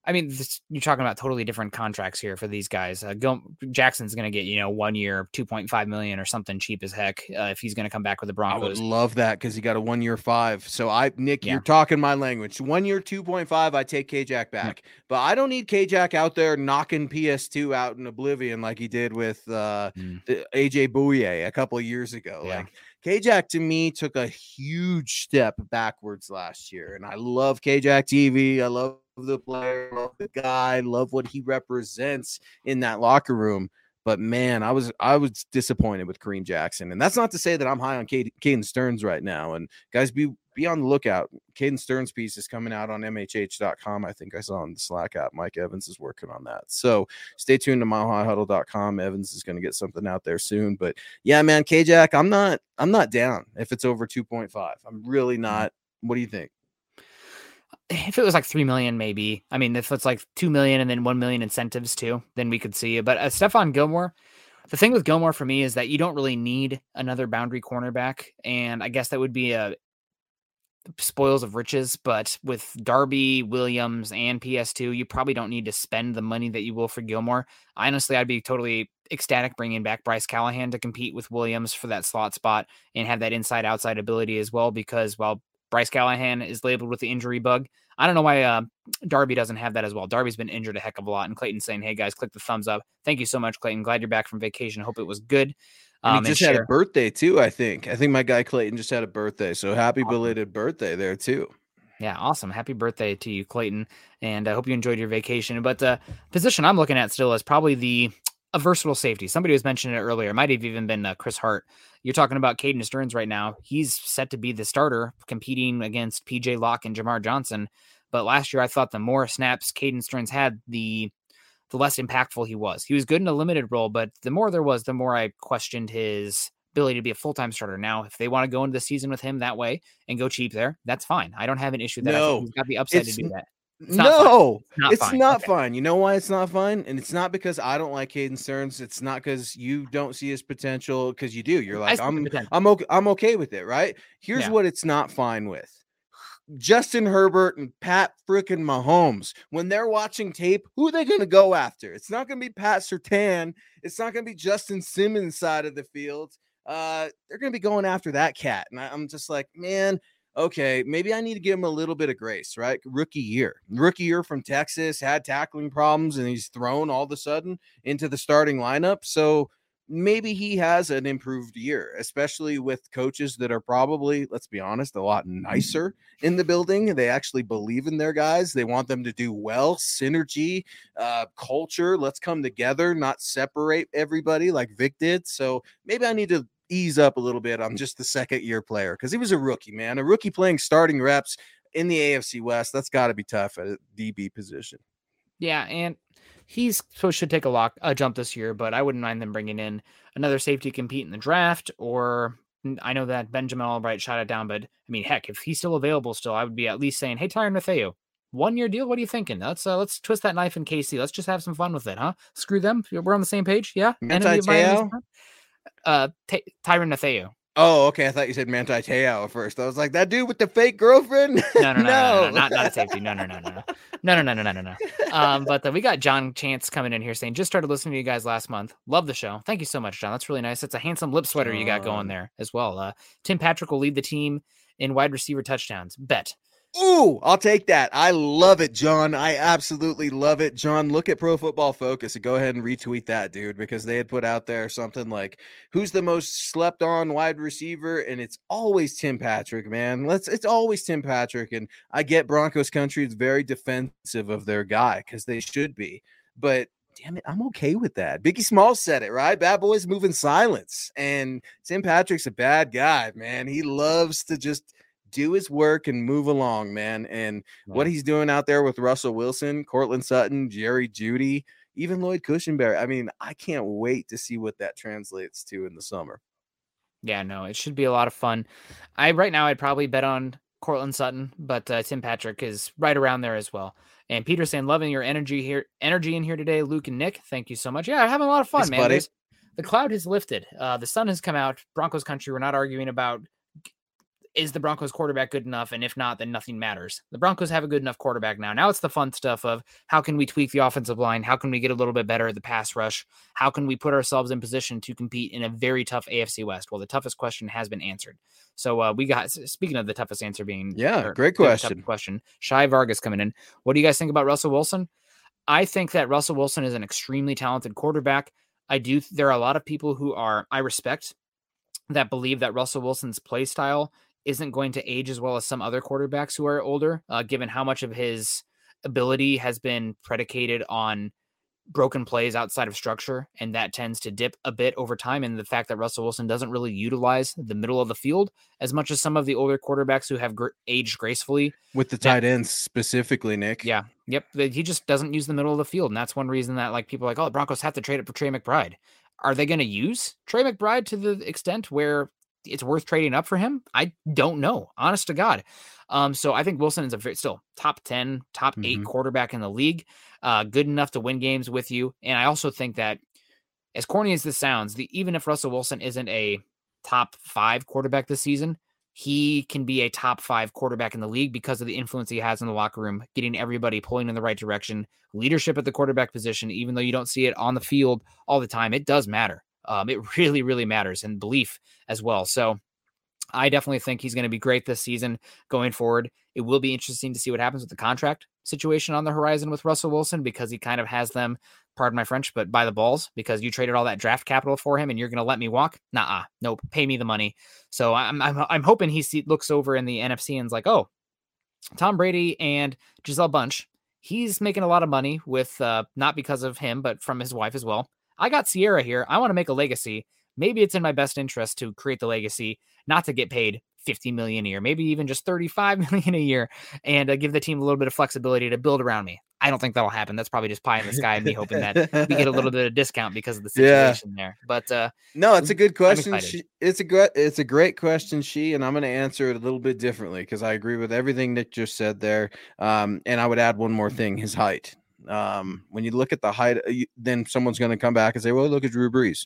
I mean, this, you're talking about totally different contracts here for these guys. Uh, Gil- Jackson's going to get you know one year, two point five million or something cheap as heck uh, if he's going to come back with the Broncos. I would love that because he got a one year five. So I, Nick, yeah. you're talking my language. One year, two point five. I take K Jack back, yeah. but I don't need K Jack out there knocking PS2 out in oblivion like he did with uh, mm. AJ Bouye a couple of years ago. Yeah. Like K-Jack to me took a huge step backwards last year, and I love K-Jack TV. I love the player, love the guy, love what he represents in that locker room. But man, I was I was disappointed with Kareem Jackson, and that's not to say that I'm high on Caden Sterns right now. And guys, be be on the lookout. Caden Sterns piece is coming out on MHH.com. I think I saw on the Slack app. Mike Evans is working on that. So stay tuned to milehighhuddle.com. Evans is going to get something out there soon. But yeah, man, K Jack, I'm not I'm not down if it's over 2.5. I'm really mm-hmm. not. What do you think? If it was like three million, maybe. I mean, if it's like two million and then one million incentives too, then we could see. But uh, Stephon Gilmore, the thing with Gilmore for me is that you don't really need another boundary cornerback, and I guess that would be a spoils of riches, but with Darby, Williams, and PS2, you probably don't need to spend the money that you will for Gilmore. Honestly, I'd be totally ecstatic bringing back Bryce Callahan to compete with Williams for that slot spot and have that inside outside ability as well. Because while Bryce Callahan is labeled with the injury bug, I don't know why uh, Darby doesn't have that as well. Darby's been injured a heck of a lot, and Clayton saying, "Hey guys, click the thumbs up. Thank you so much, Clayton. Glad you're back from vacation. Hope it was good." Um, he just had a birthday too. I think. I think my guy Clayton just had a birthday. So happy awesome. belated birthday there too. Yeah, awesome. Happy birthday to you, Clayton. And I hope you enjoyed your vacation. But the position I'm looking at still is probably the a versatile safety. Somebody was mentioning it earlier. It might have even been uh, Chris Hart. You're talking about Caden Sterns right now. He's set to be the starter competing against PJ Locke and Jamar Johnson. But last year, I thought the more snaps Caden Sterns had, the the less impactful he was. He was good in a limited role, but the more there was, the more I questioned his ability to be a full time starter. Now, if they want to go into the season with him that way and go cheap there, that's fine. I don't have an issue with that. No, he's got the upside to do that. It's no, it's not, it's fine. not okay. fine. You know why it's not fine? And it's not because I don't like Caden Sterns. It's not because you don't see his potential, because you do. You're like, I'm I'm okay, I'm okay with it, right? Here's yeah. what it's not fine with. Justin Herbert and Pat freaking Mahomes. When they're watching tape, who are they going to go after? It's not going to be Pat Surtain. It's not going to be Justin Simmons side of the field. Uh, they're going to be going after that cat. And I'm just like, man, okay, maybe I need to give him a little bit of grace, right? Rookie year, rookie year from Texas, had tackling problems, and he's thrown all of a sudden into the starting lineup. So maybe he has an improved year, especially with coaches that are probably, let's be honest, a lot nicer in the building. They actually believe in their guys. They want them to do well, synergy, uh, culture. Let's come together, not separate everybody like Vic did. So maybe I need to ease up a little bit on just the second year player because he was a rookie, man, a rookie playing starting reps in the AFC West. That's got to be tough at a DB position. Yeah, and he's supposed to take a lock a jump this year, but I wouldn't mind them bringing in another safety compete in the draft. Or I know that Benjamin Albright shot it down, but I mean, heck, if he's still available, still, I would be at least saying, "Hey, Tyrann Mathieu, one year deal. What are you thinking? Let's uh, let's twist that knife in KC. Let's just have some fun with it, huh? Screw them. We're on the same page. Yeah. Of uh, Ty- Tyrann Mathieu. Oh, okay. I thought you said Manti Te'o at first. I was like, that dude with the fake girlfriend? No, no, no, no, no, no, not, not a safety. No, no, no, no, no, no, no, no, no, no, no. Um, but we got John Chance coming in here saying, just started listening to you guys last month. Love the show. Thank you so much, John. That's really nice. It's a handsome lip sweater you got going there as well. Uh, Tim Patrick will lead the team in wide receiver touchdowns. Bet. Ooh, I'll take that. I love it, John. I absolutely love it. John, look at Pro Football Focus and go ahead and retweet that, dude, because they had put out there something like who's the most slept on wide receiver and it's always Tim Patrick, man. Let's it's always Tim Patrick and I get Broncos country is very defensive of their guy cuz they should be. But damn it, I'm okay with that. Biggie Small said it, right? Bad boys move in silence. And Tim Patrick's a bad guy, man. He loves to just do his work and move along, man. And what he's doing out there with Russell Wilson, Courtland Sutton, Jerry Jeudy, even Lloyd Cushenberry. I mean, I can't wait to see what that translates to in the summer. Yeah, no, it should be a lot of fun. I right now I'd probably bet on Courtland Sutton, but uh, Tim Patrick is right around there as well. And Peter saying, loving your energy here, energy in here today, Luke and Nick. Thank you so much. Yeah, having a lot of fun, Thanks, man. The cloud has lifted. Uh, the sun has come out. Broncos country. We're not arguing about is the Broncos quarterback good enough? And if not, then nothing matters. The Broncos have a good enough quarterback now. Now it's the fun stuff of how can we tweak the offensive line? How can we get a little bit better at the pass rush? How can we put ourselves in position to compete in a very tough AFC West? Well, the toughest question has been answered. So uh, we got speaking of the toughest answer being yeah, great question. Question. Shy Vargas coming in. What do you guys think about Russell Wilson? I think that Russell Wilson is an extremely talented quarterback. I do. There are a lot of people who are I respect that believe that Russell Wilson's play style isn't going to age as well as some other quarterbacks who are older, uh, given how much of his ability has been predicated on broken plays outside of structure, and that tends to dip a bit over time. And the fact that Russell Wilson doesn't really utilize the middle of the field as much as some of the older quarterbacks who have gr- aged gracefully. With the tight that, ends specifically, Nick. Yeah. Yep. He just doesn't use the middle of the field. And that's one reason that like people are like, oh, the Broncos have to trade it for Trey McBride. Are they going to use Trey McBride to the extent where it's worth trading up for him? I don't know, honest to God. Um, so I think Wilson is a very, still top 10, top mm-hmm. eight quarterback in the league, uh, good enough to win games with you. And I also think that, as corny as this sounds, the even if Russell Wilson isn't a top five quarterback this season, he can be a top five quarterback in the league because of the influence he has in the locker room, getting everybody pulling in the right direction, leadership at the quarterback position, even though you don't see it on the field all the time, it does matter. Um, it really, really matters and belief as well. So I definitely think he's going to be great this season going forward. It will be interesting to see what happens with the contract situation on the horizon with Russell Wilson because he kind of has them, pardon my French, but by the balls because you traded all that draft capital for him and you're going to let me walk? Nah, nope, pay me the money. So I'm I'm, I'm hoping he see, looks over in the NFC and's like, oh, Tom Brady and Gisele Bündchen. He's making a lot of money with uh, not because of him, but from his wife as well. I got Ciara here. I want to make a legacy. Maybe it's in my best interest to create the legacy, not to get paid 50 million a year, maybe even just 35 million a year, and uh, give the team a little bit of flexibility to build around me. I don't think that'll happen. That's probably just pie in the sky and me hoping that we get a little bit of discount because of the situation yeah. there. But uh, no, it's a good question. She, it's a great, it's a great question, she, and I'm going to answer it a little bit differently because I agree with everything Nick just said there. Um, and I would add one more thing: his height. Um, when you look at the height, uh, then someone's going to come back and say, "Well, look at Drew Brees."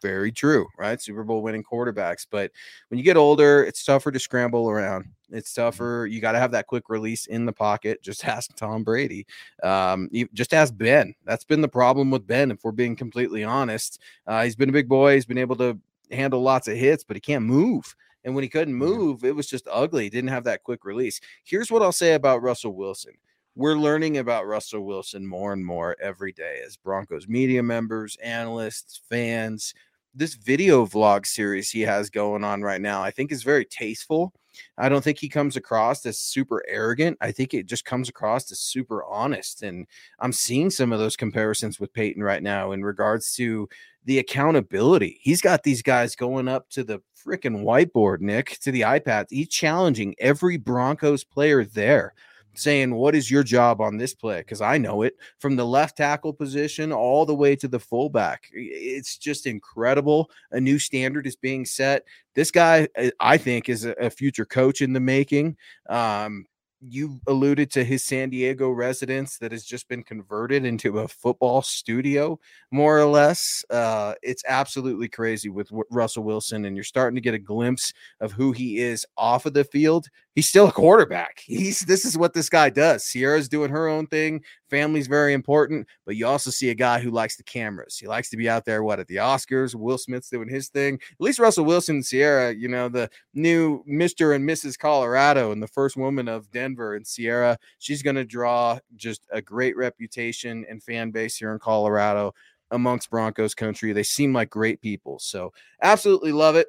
very true, right? Super Bowl winning quarterbacks. But when you get older, it's tougher to scramble around. It's mm-hmm. tougher. You got to have that quick release in the pocket. Just ask Tom Brady. Um, you, just ask Ben. That's been the problem with Ben, if we're being completely honest. Uh, he's been a big boy. He's been able to handle lots of hits, but he can't move. And when he couldn't move, it was just ugly. He didn't have that quick release. Here's what I'll say about Russell Wilson we're learning about Russell Wilson more and more every day as Broncos media members, analysts, fans, this video vlog series he has going on right now, I think is very tasteful. I don't think he comes across as super arrogant. I think it just comes across as super honest. And I'm seeing some of those comparisons with Peyton right now in regards to the accountability. He's got these guys going up to the freaking whiteboard, Nick, to the iPad. He's challenging every Broncos player there saying, What is your job on this play? Because I know it from the left tackle position all the way to the fullback. It's just incredible. A new standard is being set. This guy, I think, is a future coach in the making. Um, you alluded to his San Diego residence that has just been converted into a football studio, more or less. Uh, it's absolutely crazy with Russell Wilson, and you're starting to get a glimpse of who he is off of the field he's still a quarterback. He's this is what this guy does. Ciara's doing her own thing. Family's very important, but you also see a guy who likes the cameras. He likes to be out there. What at the Oscars? Will Smith's doing his thing. At least Russell Wilson and Ciara, you know, the new Mister and Mrs. Colorado and the first woman of Denver and Ciara. She's going to draw just a great reputation and fan base here in Colorado amongst Broncos country. They seem like great people. So absolutely love it.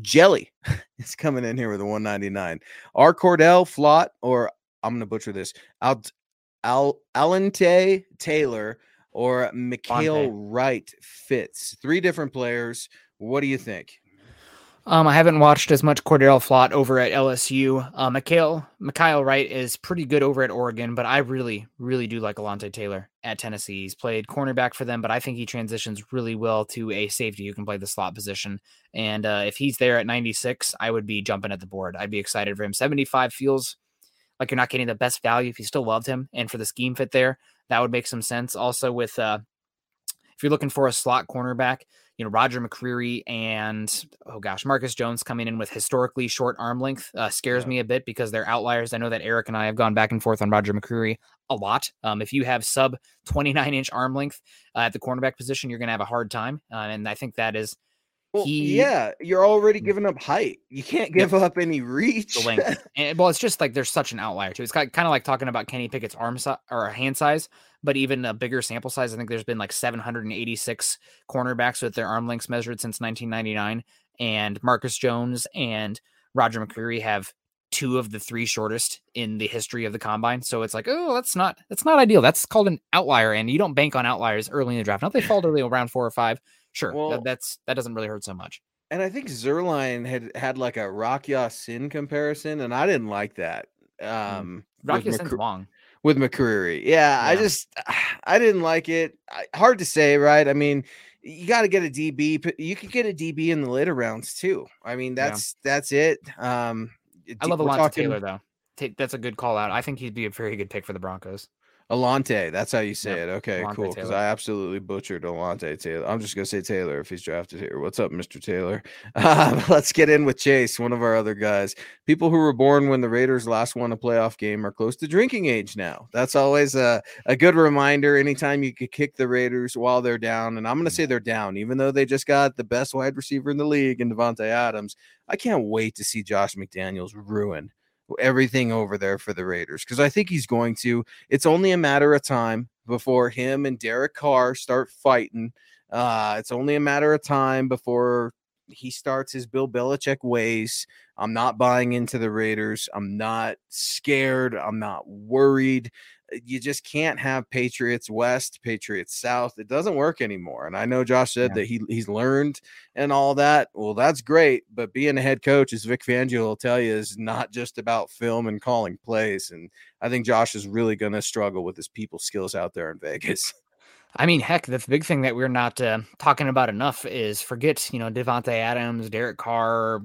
Jelly is coming in here with a 199. R. Cordell Flott, or I'm going to butcher this, Al, Al Alante Taylor, or Mykael Wright Fitts. Three different players. What do you think? Um, I haven't watched as much Cordell Flott over at LSU. Uh, Mykael, Mykael Wright is pretty good over at Oregon, but I really, really do like Alontae Taylor at Tennessee. He's played cornerback for them, but I think he transitions really well to a safety who can play the slot position. And uh, if he's there at 96, I would be jumping at the board. I'd be excited for him. 75 feels like you're not getting the best value if you still loved him. And for the scheme fit there, that would make some sense. Also, with uh, if you're looking for a slot cornerback, you know, Roger McCreary and oh gosh, Marcus Jones coming in with historically short arm length uh, scares yeah. me a bit because they're outliers. I know that Eric and I have gone back and forth on Roger McCreary a lot. Um, if you have sub 29 inch arm length uh, at the cornerback position, you're going to have a hard time. Uh, and I think that is well, he, yeah, you're already giving up height. You can't give up any reach. And, well, it's just like there's such an outlier too. It's kind of like talking about Kenny Pickett's arm size or hand size, but even a bigger sample size. I think there's been like 786 cornerbacks with their arm lengths measured since 1999, and Marcus Jones and Roger McCreary have two of the three shortest in the history of the combine. So it's like, oh, that's not that's not ideal. That's called an outlier, and you don't bank on outliers early in the draft. Not they fall early around four or five. Sure, well, that, that's that doesn't really hurt so much. And I think Zierlein had had like a Rock Ya-Sin comparison, and I didn't like that. Mm. Um, Ya-Sin's long with McCreary. Yeah, yeah, I just I didn't like it. Hard to say, right? I mean, you got to get a DB. You could get a DB in the later rounds too. I mean, that's yeah. that's it. Um, I love Alontae talking... Taylor though. That's a good call out. I think he'd be a very good pick for the Broncos. Alante, that's how you say Yep, it. Okay, Alante cool. Because I absolutely butchered Alante Taylor. I'm just gonna say Taylor if he's drafted here. What's up, Mr. Taylor? Um, let's get in with Chase, one of our other guys. People who were born when the Raiders last won a playoff game are close to drinking age now. That's always a, a good reminder. Anytime you could kick the Raiders while they're down, and I'm gonna say they're down, even though they just got the best wide receiver in the league in Davante Adams. I can't wait to see Josh McDaniels ruin everything over there for the Raiders because I think he's going to. It's only a matter of time before him and Derek Carr start fighting. Uh, it's only a matter of time before he starts his Bill Belichick ways. I'm not buying into the Raiders. I'm not scared. I'm not worried. Uh, You just can't have Patriots West, Patriots South. It doesn't work anymore. And I know Josh said Yeah. that he he's learned and all that. Well, that's great. But being a head coach, as Vic Fangio will tell you, is not just about film and calling plays. And I think Josh is really going to struggle with his people skills out there in Vegas. I mean, heck, the big thing that we're not uh, talking about enough is forget, you know, Davante Adams, Derek Carr,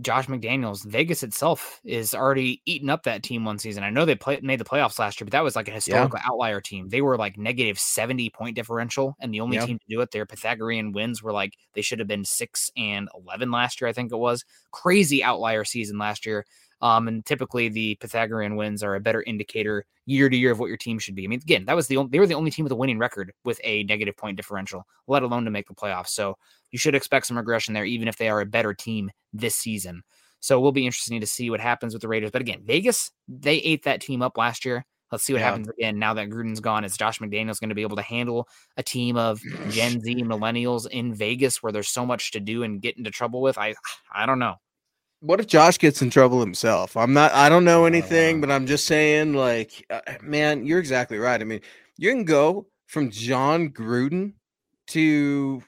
Josh McDaniels. Vegas itself is already eating up that team one season. I know they play, made the playoffs last year, but that was like a historical outlier team. They were like negative 70 point differential, and the only Yeah. team to do it, their Pythagorean wins were like they should have been 6 and 11 last year, I think it was. Crazy outlier season last year. Um, and typically the Pythagorean wins are a better indicator year to year of what your team should be. I mean, again, that was the only, they were the only team with a winning record with a negative point differential, let alone to make the playoffs. So you should expect some regression there, even if they are a better team this season. So we'll be interesting to see what happens with the Raiders. But again, Vegas, they ate that team up last year. Let's see what Yeah. happens again now that Gruden's gone. Is Josh McDaniels going to be able to handle a team of Gen Z millennials in Vegas where there's so much to do and get into trouble with? I I don't know. What if Josh gets in trouble himself? I'm not, I don't know anything, Uh. but I'm just saying, like, uh, man, you're exactly right. I mean, you can go from Jon Gruden to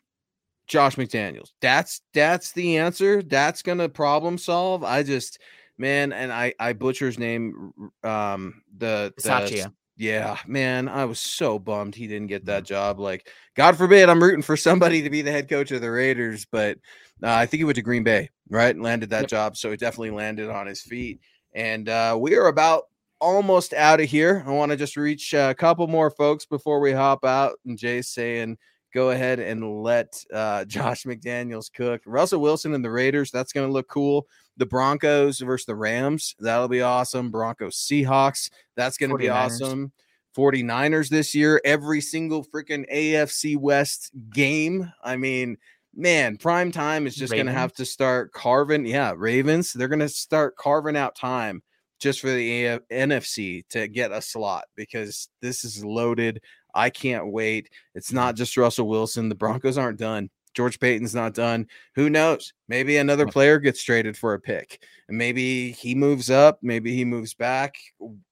Josh McDaniels. That's that's the answer. That's gonna problem solve. I just, man, and I I butcher his name. Um, the, the yeah, man, I was so bummed he didn't get that job. Like, God forbid, I'm rooting for somebody to be the head coach of the Raiders, but uh, I think he went to Green Bay, right? Landed that Yep. job, so he definitely landed on his feet. And uh, we are about almost out of here. I want to just reach a couple more folks before we hop out. And Jay's saying, go ahead and let uh, Josh McDaniels cook. Russell Wilson and the Raiders, that's going to look cool. The Broncos versus the Rams, that'll be awesome. Broncos Seahawks, that's going to be awesome. 49ers this year, every single freaking AFC West game. I mean, man, prime time is just going to have to start carving. Yeah, Ravens, they're going to start carving out time just for the AF- NFC to get a slot because this is loaded. I can't wait. It's not just Russell Wilson. The Broncos aren't done. George Paton's not done. Who knows? Maybe another player gets traded for a pick. And maybe he moves up. Maybe he moves back.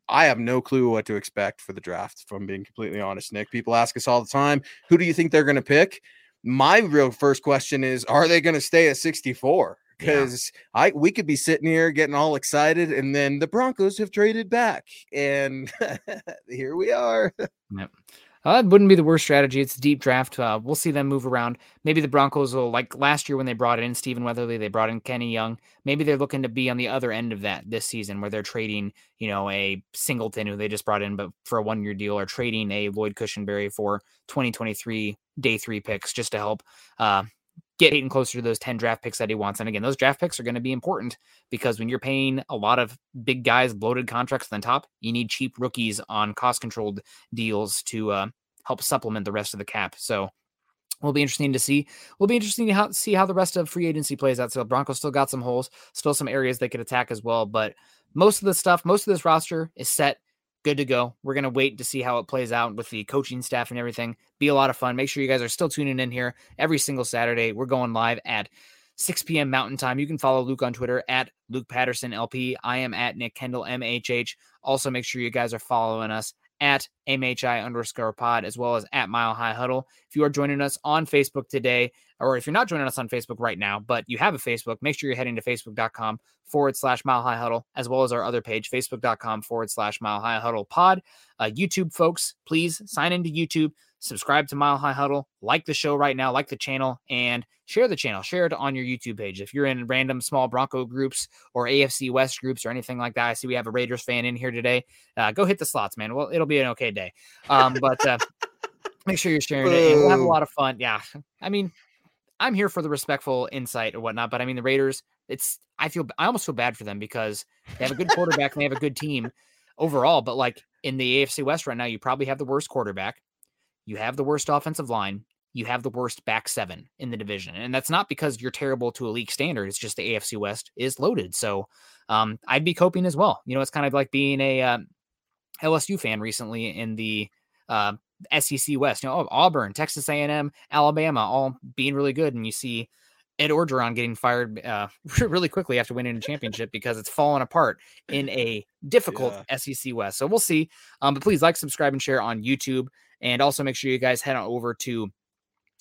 I have no clue what to expect for the draft, if I'm being completely honest, Nick. People ask us all the time, who do you think they're going to pick? My real first question is, are they going to stay at 64? Yeah. Because I we could be sitting here getting all excited, and then the Broncos have traded back, and here we are. Uh, it wouldn't be the worst strategy. It's a deep draft. Uh, we'll see them move around. Maybe the Broncos will, like last year when they brought in Stephen Weatherly, they brought in Kenny Young. Maybe they're looking to be on the other end of that this season, where they're trading, you know, a Singleton who they just brought in, but for a one-year deal, or trading a Lloyd Cushenberry for 2023 day three picks, just to help uh, get Paton closer to those 10 draft picks that he wants. And again, those draft picks are going to be important because when you're paying a lot of big guys bloated contracts on top, you need cheap rookies on cost controlled deals to uh, help supplement the rest of the cap. So will be interesting to see. We'll be interesting to how, see how the rest of free agency plays out. So Broncos still got some holes, still some areas they could attack as well. But most of the stuff, most of this roster is set, good to go. We're gonna wait to see how it plays out with the coaching staff and everything. Be a lot of fun. Make sure you guys are still tuning in here every single Saturday. We're going live at 6 p.m. Mountain Time. You can follow Luke on Twitter at Luke Patterson LP. I am at Nick Kendell MHH. Also, make sure you guys are following us at MHI underscore pod as well as at Mile High Huddle. If you are joining us on Facebook today, or if you're not joining us on Facebook right now, but you have a Facebook, make sure you're heading to facebook.com forward slash Mile High Huddle, as well as our other page, facebook.com forward slash Mile High Huddle pod. Uh, YouTube folks, please sign into YouTube, subscribe to Mile High Huddle, like the show right now, like the channel, and share the channel. Share it on your YouTube page. If you're in random small Bronco groups or AFC West groups or anything like that, I see we have a Raiders fan in here today. Uh, go hit the slots, man. Well, it'll be an okay day. Um, but uh, make sure you're sharing it, and we'll have a lot of fun. Yeah, I mean, I'm here for the respectful insight or whatnot, but I mean, the Raiders. It's I feel I almost feel bad for them because they have a good quarterback and they have a good team overall, but like in the AFC West right now, you probably have the worst quarterback, you have the worst offensive line, you have the worst back seven in the division. And that's not because you're terrible to a league standard. It's just the AFC West is loaded. So um, I'd be coping as well. You know, it's kind of like being a um, LSU fan recently in the uh, SEC West. You know, oh, Auburn, Texas A&M, Alabama, all being really good, and you see Ed Orgeron getting fired uh, really quickly after winning a championship because it's fallen apart in a difficult yeah. SEC West. So we'll see. Um, but please like, subscribe, and share on YouTube, and also make sure you guys head on over to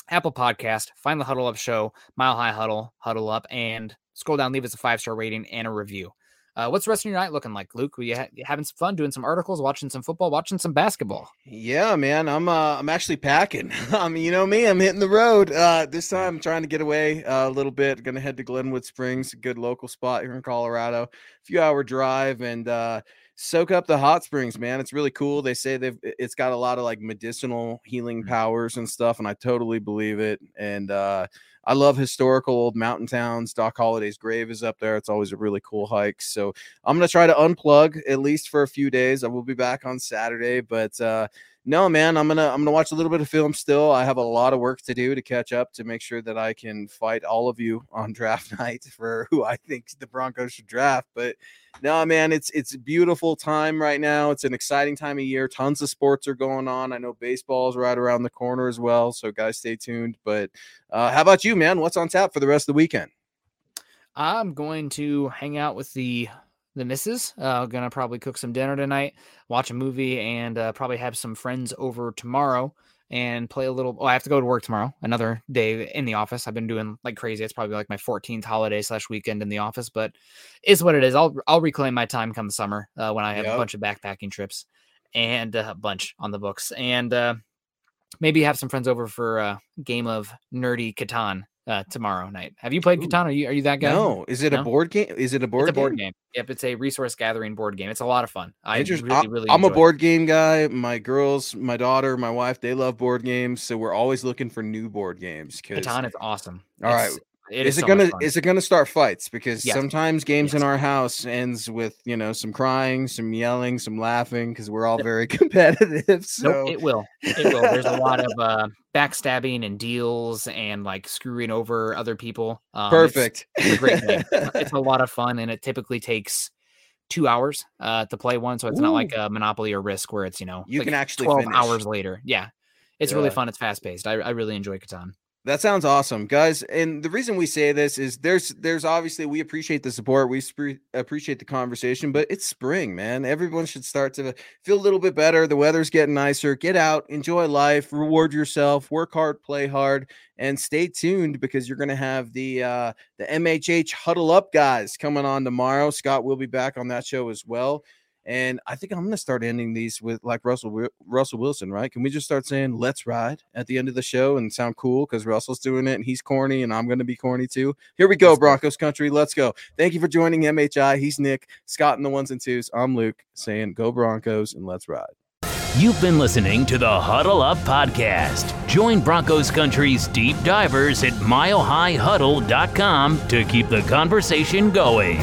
Apple Podcast, find the Huddle Up Show, Mile High Huddle, Huddle Up, and scroll down, leave us a five star rating and a review. Uh, what's the rest of your night looking like, Luke? Were you, ha- having some fun doing some articles, watching some football, watching some basketball? Yeah, man. I'm uh, I'm actually packing. I mean, you know me. I'm hitting the road. Uh, this time, I'm trying to get away uh, a little bit. Going to head to Glenwood Springs, a good local spot here in Colorado. A few hour drive, and uh, soak up the hot springs, man. It's really cool. They say they've it's got a lot of like medicinal healing mm-hmm. powers and stuff, and I totally believe it. And uh I love historical old mountain towns. Doc Holliday's grave is up there. It's always a really cool hike. So I'm gonna try to unplug at least for a few days. I will be back on Saturday, but uh no, man, I'm gonna I'm gonna watch a little bit of film still. I have a lot of work to do to catch up to make sure that I can fight all of you on draft night for who I think the Broncos should draft. But no, man, it's it's a beautiful time right now. It's an exciting time of year. Tons of sports are going on. I know baseball is right around the corner as well. So guys, stay tuned. But uh, how about you, man? What's on tap for the rest of the weekend? I'm going to hang out with the the missus. Uh, gonna probably cook some dinner tonight, watch a movie, and uh, probably have some friends over tomorrow and play a little. Oh, I have to go to work tomorrow. Another day in the office. I've been doing like crazy. It's probably like my 14th holiday slash weekend in the office, but is what it is. I'll I'll reclaim my time come summer uh, when I have yep. a bunch of backpacking trips and uh, a bunch on the books, and uh, maybe have some friends over for a game of nerdy Catan uh, tomorrow night. Have you played Catan? Are you are you that guy? No. Is it no? a board game? Is it a board? It's a board game? game? Yep, it's a resource gathering board game. It's a lot of fun. I just really, really. I'm a board it. game guy. My girls, my daughter, my wife, they love board games, so we're always looking for new board games. Catan is awesome. All it's, right, it is, is it so gonna is it gonna start fights? Because yes. sometimes games yes. in our house ends with you know some crying, some yelling, some laughing because we're all very competitive. So nope, it will. It will. There's a lot of uh, backstabbing and deals and like screwing over other people. Um, Perfect. It's, it's, a great game. it's a lot of fun, and it typically takes two hours uh, to play one. So it's Ooh. not like a Monopoly or Risk where it's you know you like can actually twelve finish. hours later. Yeah, it's yeah. really fun. It's fast paced. I, I really enjoy Catan. That sounds awesome, guys. And the reason we say this is there's there's obviously we appreciate the support, we sp- appreciate the conversation, but it's spring, man. Everyone should start to feel a little bit better. The weather's getting nicer. Get out, enjoy life, reward yourself, work hard, play hard, and stay tuned because you're going to have the uh the MHH Huddle Up guys coming on tomorrow. Scott will be back on that show as well. And I think I'm going to start ending these with like Russell Russell Wilson, right? Can we just start saying "Let's ride" at the end of the show and sound cool because Russell's doing it and he's corny and I'm going to be corny too. Here we go, Broncos country. Let's go. Thank you for joining MHI. He's Nick Scott in the ones and twos. I'm Luke saying "Go Broncos" and let's ride. You've been listening to the Huddle Up Podcast. Join Broncos Country's deep divers at milehighhuddle.com to keep the conversation going.